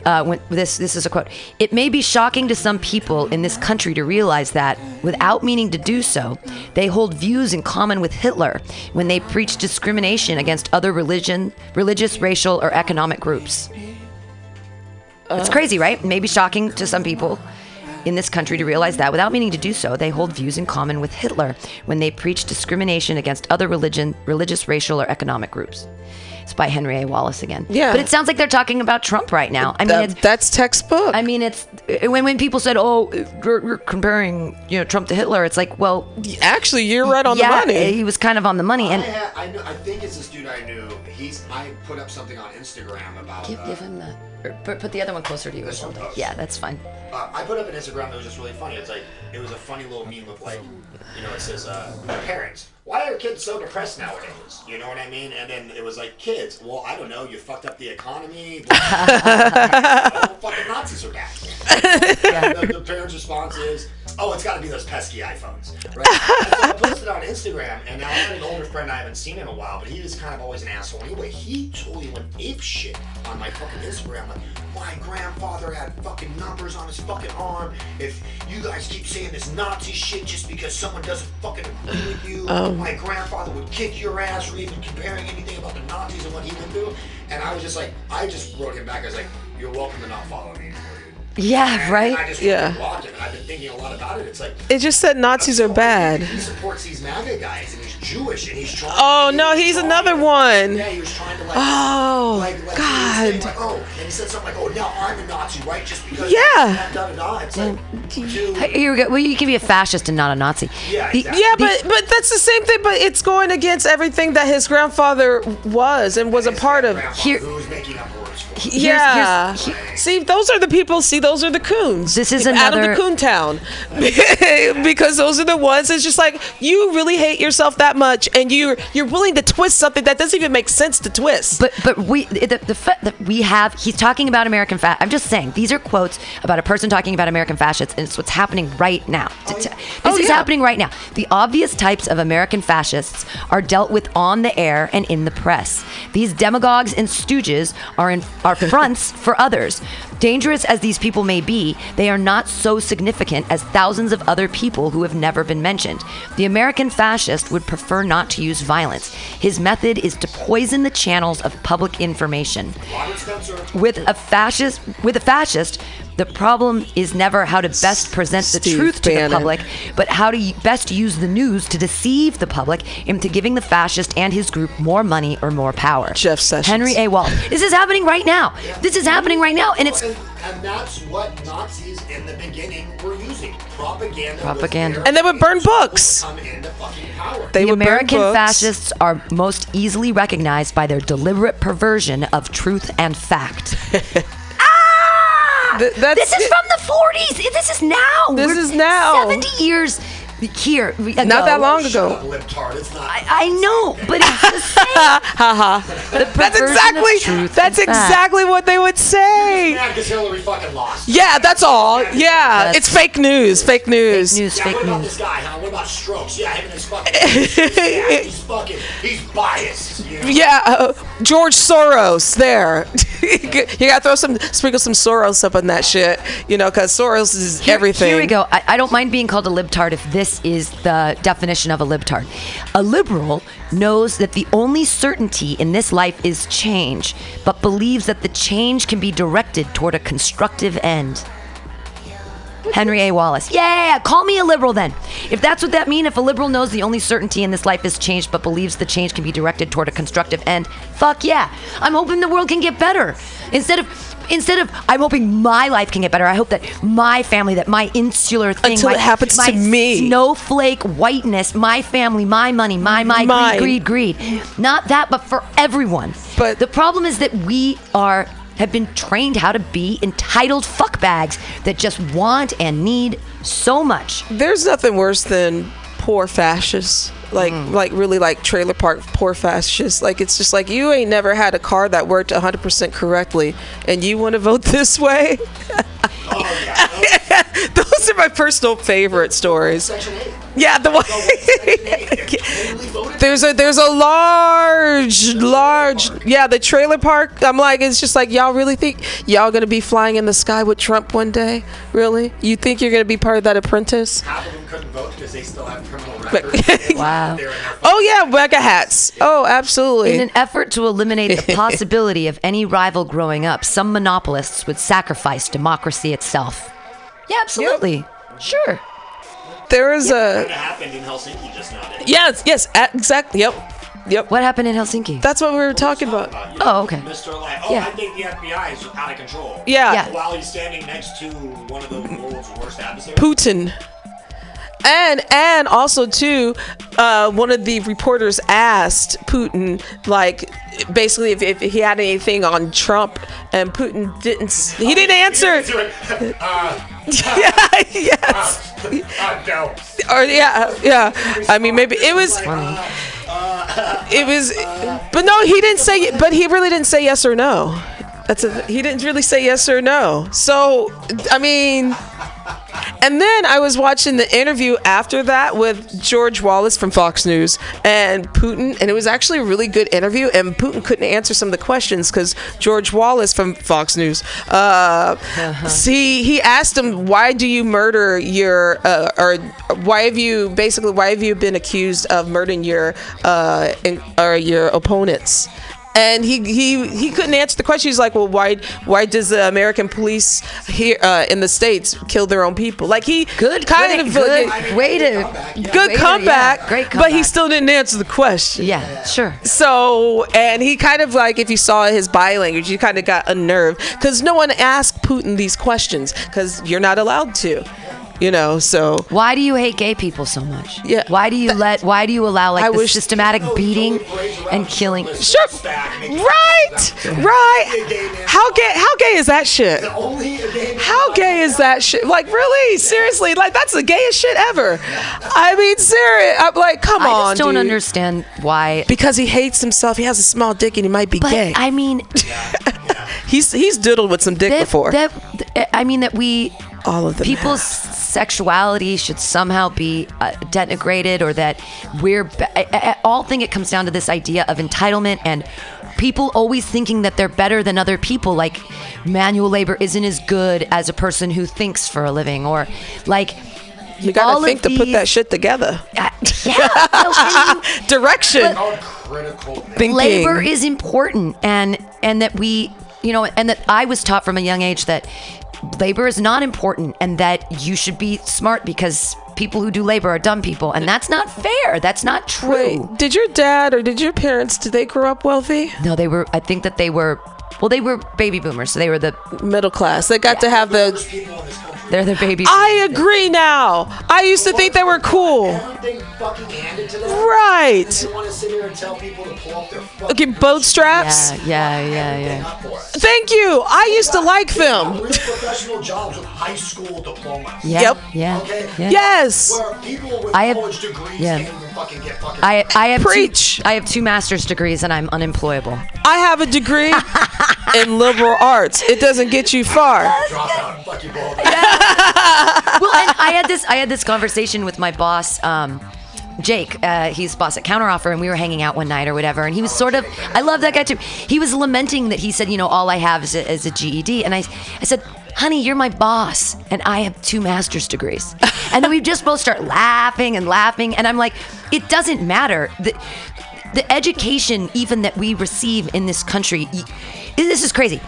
Uh, when this this is a quote. It may be shocking to some people in this country to realize that, without meaning to do so, they hold views in common with Hitler when they preach discrimination against other religion, religious, racial, or economic groups. It's crazy, right? Maybe shocking to some people in this country to realize that without meaning to do so, they hold views in common with Hitler when they preach discrimination against other religion, religious, racial, or economic groups. It's by Henry A. Wallace again. Yeah. But it sounds like they're talking about Trump right now. I mean, That- it's, that's textbook. I mean, it's when when people said, "Oh, we're, we're comparing, you know, Trump to Hitler," it's like, well, Actually, you're right on yeah, the money. he was kind of on the money. I, And I, know, I think it's this dude I knew. He's I put up something on Instagram about. give, uh, give him the, or put, put the other one closer to you or This one something. Yeah, that's fine. uh, I put up an Instagram that was just really funny. It's like it was a funny little meme of like, you know, it says, uh, "Parents, why are kids so depressed nowadays?" You know what I mean? And then it was like, "Kids, well, I don't know. You fucked up the economy. blah, blah, blah, [laughs] fucking Nazis are back." [laughs] the, the parents' response is, "Oh, it's got to be those pesky iPhones." Right? So [laughs] I posted on Instagram, and now I had an older friend I haven't seen in a while, but he was kind of always an asshole. Anyway, he totally went ape shit on my fucking Instagram. Like, my grandfather had fucking numbers on his fucking arm. If you guys keep saying this Nazi shit just because someone doesn't fucking agree with you, [laughs] um. my grandfather would kick your ass for even comparing anything about the Nazis and what he went through. And I was just like, I just wrote him back. I was like, you're welcome to not follow me anymore. Yeah, And I right. just Yeah. yeah. and I've been thinking a lot about it. It's like it just said Nazis are bad. He supports these MAGA guys, and he's Jewish, and he's trying. Oh, he no, he's trying another to- one. Yeah, he was trying to like. Oh, like, like, God. like, oh, and he said something like, "Oh, now I'm a Nazi, right? Just because." Yeah. Da, da, da. It's like, dude. Here we go. Well, you can be a fascist and not a Nazi. Yeah, exactly. Yeah, but but that's the same thing. But it's going against everything that his grandfather was and was a part of. Here- Who was making up words for? him. Here's- yeah. here's- See, those are the people. See, those are the coons. This is another out of the coon town, [laughs] because those are the ones. It's just like you really hate yourself that much, and you you're willing to twist something that doesn't even make sense to twist. But but we the, the fact that we have he's talking about American fa- I'm just saying these are quotes about a person talking about American fascists and it's what's happening right now. Oh, t- This Oh, is yeah. happening right now. The obvious types of American fascists are dealt with on the air and in the press. These demagogues and stooges are in are fronts for others. Dangerous as these people may be, they are not so significant as thousands of other people who have never been mentioned. The American fascist would prefer not to use violence. His method is to poison the channels of public information. With a fascist, with a fascist, the problem is never how to best present the Steve truth to Bannon. the public, but how to best use the news to deceive the public into giving the fascist and his group more money or more power. Jeff Sessions. Henry A. Wallace. This is happening right now. This is happening right now, and it's And, and that's what Nazis in the beginning were using. Propaganda. Propaganda. And they would burn books. Come into fucking power. They the would burn American books. fascists are most easily recognized by their deliberate perversion of truth and fact. [laughs] Th- this is from the 40s. This is now. This We're is now. 70 years. Here. we- Not that ago. long Shut ago. up, libtard. It's not. I, I know, but it's the [laughs] same. The That's exactly that's exactly what they would say. mad because Hillary fucking lost. Yeah, that's all. Yeah, That's- it's fake news. Fake news. Fake News, Yeah, fake what about news. this guy, huh? What about strokes? Yeah, him and his fucking. [laughs] yeah, he's fucking. He's biased. You know? Yeah, uh, George Soros. There, [laughs] you gotta throw some, sprinkle some Soros up on that shit. You know, because Soros is Here- everything. Here we go. I, I don't mind being called a libtard if this is the definition of a libtard. A liberal knows that the only certainty in this life is change, but believes that the change can be directed toward a constructive end. Henry A. Wallace. Yeah, call me a liberal then. If that's what that means, if a liberal knows the only certainty in this life is change, but believes the change can be directed toward a constructive end, fuck yeah. I'm hoping the world can get better. Instead of instead of I'm hoping my life can get better, I hope that my family, that my insular thing, Until my, it happens to me. snowflake whiteness, my family, my money, my my Mine. greed, greed, greed. Not that, but for everyone. But- the problem is that we are have been trained how to be entitled fuckbags that just want and need so much. There's nothing worse than poor fascists. Like, mm-hmm. like really, like trailer park poor fascists. Like, it's just like you ain't never had a car that worked 100% correctly, and you want to vote [laughs] this way. Oh yeah. [laughs] Those are my personal favorite stories. Yeah, the one. [laughs] There's a there's a large large yeah the trailer park. I'm like it's just like y'all really think y'all gonna be flying in the sky with Trump one day? Really? You think you're gonna be part of that apprentice? Half of them couldn't vote because they still have criminal records. [laughs] Wow. They're in their Oh yeah, MAGA hats. Oh, absolutely. In an effort to eliminate the possibility of any rival growing up, some monopolists would sacrifice democracy itself. Yeah, absolutely. Sure. there is That a happened in Helsinki just now. yes, yes, a- exactly. Yep, yep. What happened in Helsinki? That's what we were talking about. Uh, you Oh, okay. Mr. Like, oh, Yeah. I think the FBI is out of control. Yeah, Yeah. While he's standing next to one of the world's worst adversaries. Putin. And and also too, uh, one of the reporters asked Putin like basically if, if he had anything on Trump, and Putin didn't. He didn't answer. uh, [laughs] yeah, yes. uh, no. or yeah, yeah. I mean, maybe it was. It was, but no, he didn't say. But he really didn't say yes or no. That's a. He didn't really say yes or no. So I mean, and then I was watching the interview after that with George Wallace from Fox News and Putin, and it was actually a really good interview. And Putin couldn't answer some of the questions because George Wallace from Fox News, uh, see, he asked him, "Why do you murder your, uh, or why have you basically why have you been accused of murdering your, uh, in, or your opponents?" And he he he couldn't answer the question. He's like, well, why why does the American police here uh, in the states kill their own people? Like he Good, kind good, of good. like, way to, good way to- comeback, yeah, great but he still didn't answer the question. Yeah, sure. So, and he kind of like, if you saw his body language, you kind of got unnerved because no one asked Putin these questions because you're not allowed to, you know. So, Why do you hate gay people so much? Yeah. Why do you let? Why do you allow like I the wish- systematic beating and killing? sure, right, right. How gay? How gay is that shit? Only a game. How gay is that shit? Like, really? Seriously? Like, that's the gayest shit ever. I mean, serious. I'm like, come on. I on, just don't dude. understand why. Because he hates himself. He has a small dick and he might be But gay. I mean, [laughs] [laughs] he's he's diddled with some dick that, before. that I mean that we All of them. people's have. sexuality should somehow be uh, denigrated or that we're be- I, I, all think it comes down to this idea of entitlement and people always thinking that they're better than other people like manual labor isn't as good as a person who thinks for a living or like You gotta all think to put that shit together. uh, [laughs] yeah no, [laughs] Direction. Critical. thinking. labor is important and and that we you know and that i was taught from a young age that labor is not important and that you should be smart because people who do labor are dumb people and that's not fair that's not true Wait, did your dad or did your parents did they grow up wealthy? no they were i think that they were well they were baby boomers so they were the Middle class. They got to have the People in this country. They're the baby. I agree now. I used to think they were cool. Everything fucking handed to them. Right. They want to sit here and tell people to pull up their fucking Okay, boat straps. yeah, yeah, yeah, yeah. up for us. Thank you. I used to like them. Professional jobs with high school diplomas. Yeah, Yep. yeah, Okay. Yes. Where people with I have- college degrees yeah. Can't even fucking get fucking. I I have Preach. Two, I have two master's degrees and I'm unemployable. I have a degree [laughs] in liberal arts. It doesn't get you far. [laughs] drop out and fucking ball. [laughs] well, and I had this I had this conversation with my boss. Um, Jake, uh, he's boss at Counteroffer, and we were hanging out one night or whatever, and he was sort of, I love that guy too. He was lamenting that he said, you know, all I have is a, is a GED, and I, I said, honey, you're my boss, and I have two master's degrees, and then we just both start laughing and laughing, and I'm like, it doesn't matter. The, the education even that we receive in this country, this is crazy.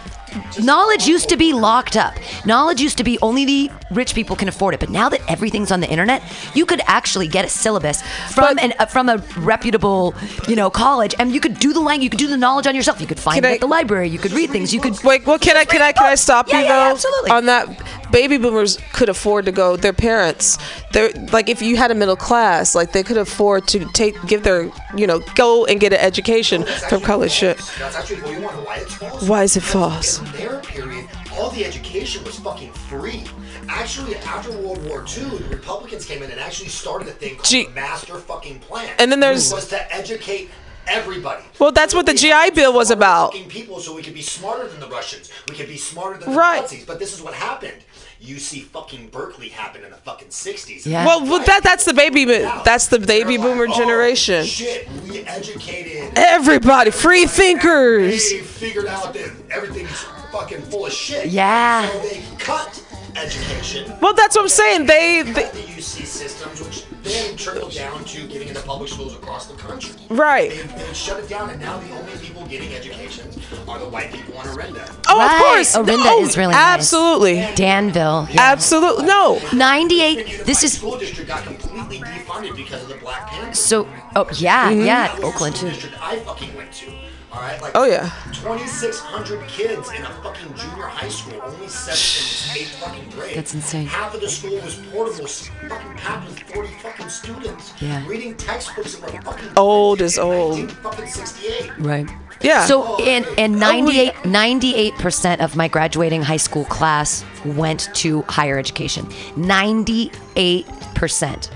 Knowledge used to be locked up. Knowledge used to be only the rich people can afford it. But now that everything's on the internet, you could actually get a syllabus from But- an uh, from a reputable, you know, college, and you could do the language, you could do the knowledge on yourself. You could find it I- at the library. You could read things. You could. Wait, well, can I can I can I stop Yeah, you yeah, though? absolutely. On that, baby boomers could afford to go. Their parents, they're like if you had a middle class, like they could afford to take give their you know go and get an education from college. Shit. That's actually well, you want why false. Why is it false? In their period, all the education was fucking free. Actually, after World War II, the Republicans came in and actually started a thing called Gee. the Master Fucking Plan. And then there's- was to educate everybody. Well, that's what the GI Bill was about. People, so we could be smarter than the Russians. We could be smarter than the Right. Nazis. But this is what happened. You see, fucking Berkeley happen in the fucking '60s. Yeah. Well, well, that that's the baby bo- that's the baby They're like, boomer "Oh, generation. Shit, we educated Everybody, free thinkers. they figured out that everything's fucking full of shit. Yeah. So they cut education. Well, that's what I'm saying. They, Cut they the UC systems, which then trickled down to getting into public schools across the country. Right. They, they shut it down, and now the only people getting educations are the white people on Orinda. oh, Right. of course. Orinda oh, is really nice. absolutely, Danville. Yeah. absolutely. No, 98. This is school district got completely defunded because of the Black Panthers. so. Oh yeah, Mm-hmm. yeah. That was the Oakland too. district I fucking went to. All right, like Oh, yeah. 2,600 kids in a fucking junior high school, only seventh and eighth fucking grade. That's insane. Half of the school was portable, fucking packed with 40 fucking students. Yeah. Reading textbooks that were fucking Old is old. fucking 68. Right. yeah. So and and Oh, we- 98 percent of my graduating high school class went to higher education. 98 percent.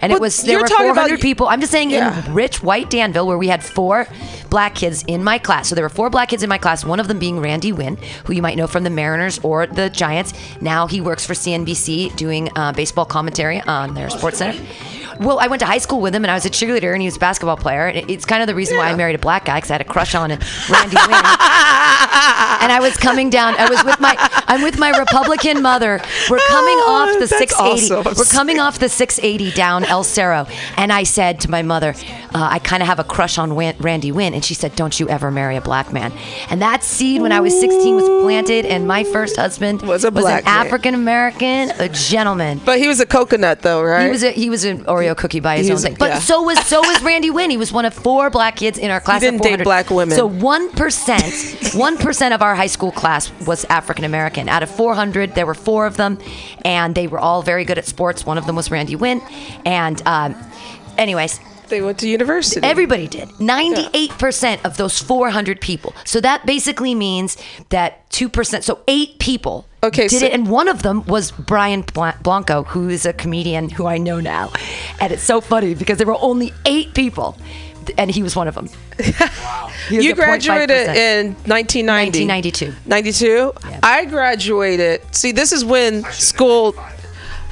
And it was there were talking about- 400 people. I'm just saying Yeah. in rich white Danville where we had four black kids in my class. So there were four black kids in my class. One of them being Randy Winn, who you might know from the Mariners or the Giants. Now he works for CNBC doing uh, baseball commentary on their Sports Center. Well, I went to high school with him, and I was a cheerleader, and he was a basketball player. And it's kind of the reason why I married a black guy because I had a crush on Randy Winn. [laughs] and I was coming down. I was with my. I'm with my Republican mother. We're coming off the That's 680. awesome. We're coming off the 680 down El Cerro, and I said to my mother, uh, "I kind of have a crush on Randy Winn," and she said, "Don't you ever marry a black man." And that seed, when I was 16, was planted, and my first husband Was a black an. African American, a gentleman. but he was a coconut though, right? He was a, he was an Oreo cookie by his He own thing, but yeah. so was so was [laughs] Randy Winn. He was one of four black kids in our class. didn't of date 400. black women. So one percent, one percent of our high school class was African American. Out of 400, there were four of them, and they were all very good at sports. One of them was Randy Winn, and um, anyways, they went to university. Everybody did. 98% of those 400 people. So that basically means that 2%, so eight people Okay, did so- it. And one of them was Brian Bla- Blanco, who is a comedian who I know now. And it's so funny because there were only eight people, and he was one of them. [laughs] You a 0.5%. graduated in 1990. 1992. 92. I graduated. See, this is when school.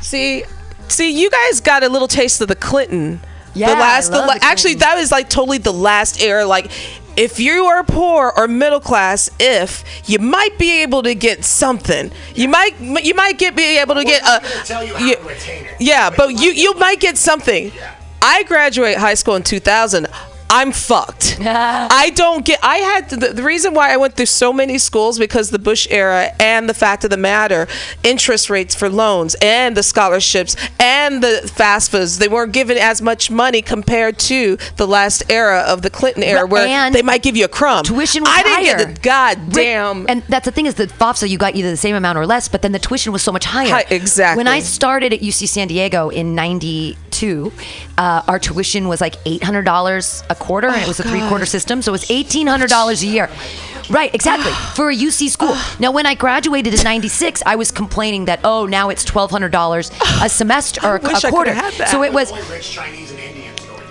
See, see, you guys got a little taste of the Clinton. Yeah, the last. I love the, the actually, Clinton. that was like totally the last era. Like, if you are poor or middle class, if you might be able to get something, you might you might get be able to get a. tell you how yeah, to attain it. yeah, but you you might get something. I graduate high school in 2000. I'm fucked. [laughs] I don't get. I had the, the reason why I went through so many schools because the Bush era and the fact of the matter, interest rates for loans and the scholarships and the FAFSAs, they weren't given as much money compared to the last era of the Clinton era, where and they might give you a crumb. Tuition was I didn't higher. get the goddamn. And that's the thing is the FAFSA you got either the same amount or less, but then the tuition was so much higher. Hi- exactly. When I started at UC San Diego in '92, uh, our tuition was like eight hundred dollars a quarter, and it was a oh, three quarter system, so it was eighteen hundred dollars a year. Right, exactly. [gasps] For a UC school. Now, when I graduated in '96, I was complaining that oh, now it's twelve hundred dollars a [sighs] semester or a, wish a I quarter. coulda had that. So it was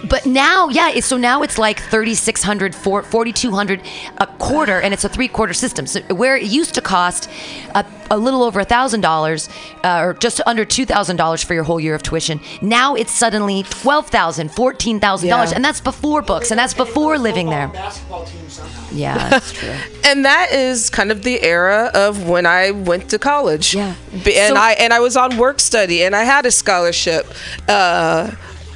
but now, yeah, it's, so now it's like 3,600, 4,200 a quarter, and it's a three quarter system. So where it used to cost a, a little over $1,000 uh, or just under $2,000 for your whole year of tuition, now it's suddenly $12,000, $14,000. Yeah. And that's before books, and that's before living there. basketball team somehow. Yeah, [laughs] that's true. and that is kind of the era of when I went to college. Yeah. And So- I and I was on work study and I had a scholarship. Uh,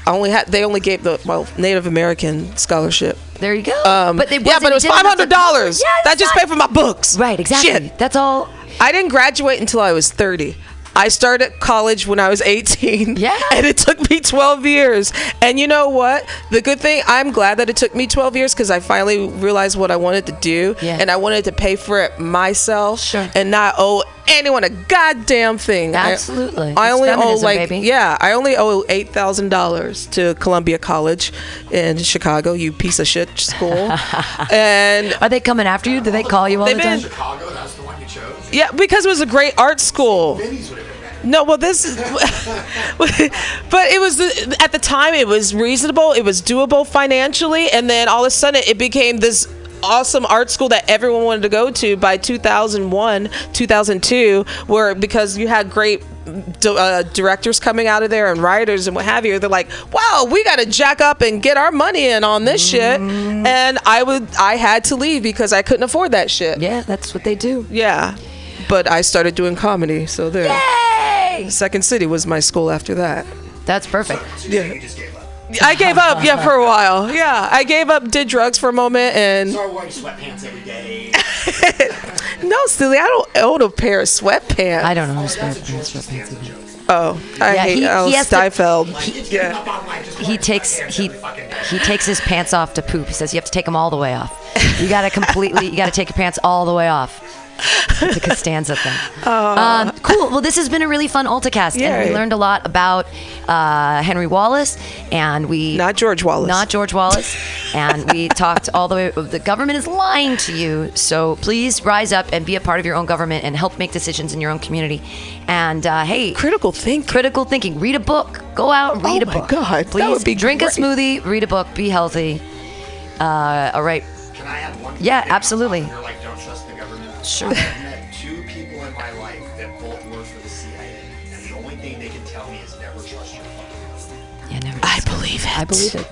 I only had they only gave the well Native American scholarship. There you go. Um, but they yeah, but it was five hundred dollars. Yeah, that just paid for my books. Right, exactly. Shit. That's all. I didn't graduate until I was 30. I started college when I was 18. Yeah. [laughs] And it took me 12 years. And you know what? The good thing, I'm glad that it took me 12 years because I finally realized what I wanted to do. Yeah. And I wanted to pay for it myself Sure. and not owe anyone a goddamn thing. I- Absolutely. I, It's only owe like, baby. yeah, I only owe $8,000 to Columbia College in Chicago, you piece of shit school. [laughs] and Are they coming after you? Do they call you all They've the time? Chicago, that's the one you chose. yeah, because it was a great art school. Vinny's would have been better. No, well, this is, [laughs] but it was at the time it was reasonable, it was doable financially, and then all of a sudden it became this awesome art school that everyone wanted to go to by 2001, 2002, where because you had great uh, directors coming out of there and writers and what have you, they're like, wow, we got to jack up and get our money in on this shit, and I would, I had to leave because I couldn't afford that shit. Yeah, that's what they do. Yeah. But I started doing comedy, so there. Yay! Second City was my school after that. That's perfect. Yeah. You just gave up. I gave up, yeah, for a while. Yeah, I gave up, did drugs for a moment, and Start wearing sweatpants every day. [laughs] no, silly, I don't own a pair of sweatpants. I don't know who's That's sweatpants, sweatpants. A. Oh, I Yeah, hate he- oh, he has to- Seinfeld. It's yeah. up on my- just He takes he every fucking day. he takes his pants off to poop. He says you have to take them all the way off. You got to completely you got to take your pants all the way off. It's a Costanza thing. [laughs] Um, cool. Well, this has been a really fun AltaCast, and we learned a lot about uh, Henry Wallace, and we Not George Wallace. not George Wallace, and we [laughs] talked all the way. The government is lying to you, so please rise up and be a part of your own government and help make decisions in your own community. And uh, hey, critical thinking. critical thinking. Read a book. Go out and read Oh a my book. God, that Please would be drink a smoothie, read a book, be healthy. Uh, all right. Can I add one? Yeah, thing on absolutely. Sure. [laughs] I've met two people in my life that both work for the CIA, and the only thing they can tell me is never trust your fucking government. Yeah, never. I believe it. I believe it.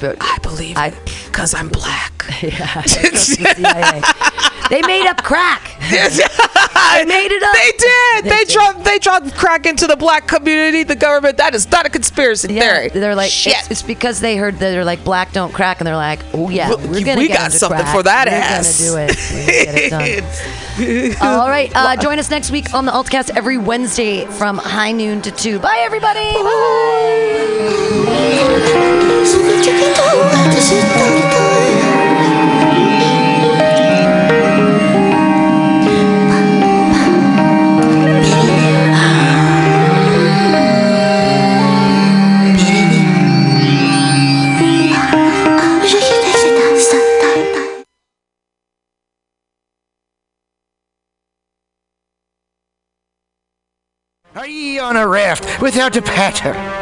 But I believe I- it because I'm black. [laughs] yeah, [laughs] I trust the CIA. They made up crack. [laughs] they made it up. They did. They They, did. dropped. They dropped crack into the black community. The government. That is not a conspiracy Yeah, theory. they're like shit. It's, it's because they heard that they're like black don't crack, and they're like, oh yeah, We- we're gonna we get got something crack. for that we're ass." gonna do it. We're gonna get it done. [laughs] [laughs] All right, uh, join us next week on the AltaCast every Wednesday from high noon to two. Bye everybody. Bye. Are on a raft without a paddle?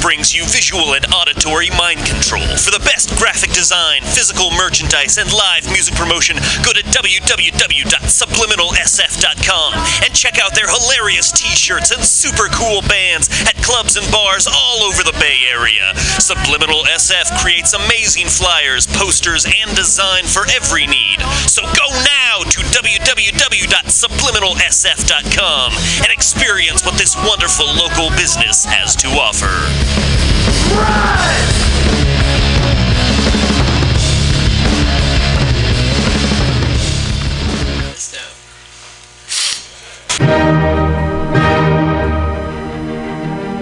brings you visual and auditory mind control. For the best graphic design, physical merchandise, and live music promotion, go to www.subliminalsf.com and check out their hilarious t shirts and super cool bands at clubs and bars all over the Bay Area. Subliminal SF creates amazing flyers, posters, and design for every need. So go now to www.subliminalsf.com and experience what this wonderful local business has to offer.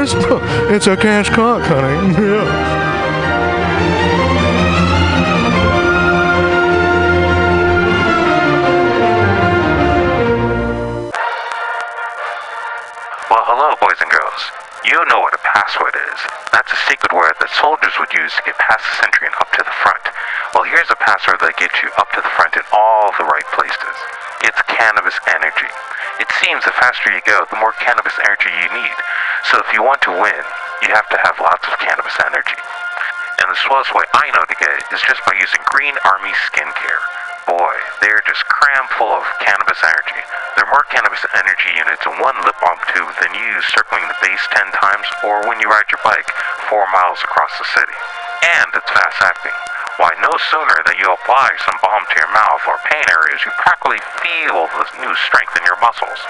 It's a cash cock, honey. Yeah. Well, hello, boys and girls. You know what a password is. That's a secret word that soldiers would use to get past the sentry and up to the front. Well, here's a password that gets you up to the front in all the right places. It's cannabis energy. It seems the faster you go, the more cannabis energy you need. So if you want to win, you have to have lots of cannabis energy. And the slowest way I know to get it is just by using Green Army Skincare. Boy, they're just cram full of cannabis energy. There are more cannabis energy units in one lip balm tube than you use circling the base 10 times or when you ride your bike 4 miles across the city. And it's fast acting. Why, no sooner than you apply some balm to your mouth or pain areas, you practically feel the new strength in your muscles.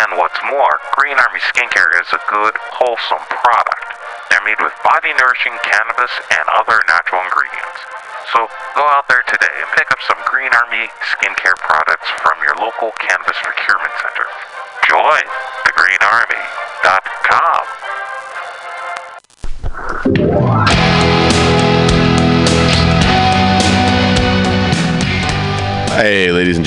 And what's more, Green Army Skincare is a good, wholesome product. They're made with body nourishing cannabis and other natural ingredients. So go out there today and pick up some Green Army skincare products from your local cannabis procurement center. Join thegreenarmy.com. Hey, ladies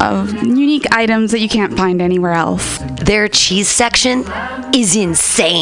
of unique items that you can't find anywhere else. Their cheese section is insane.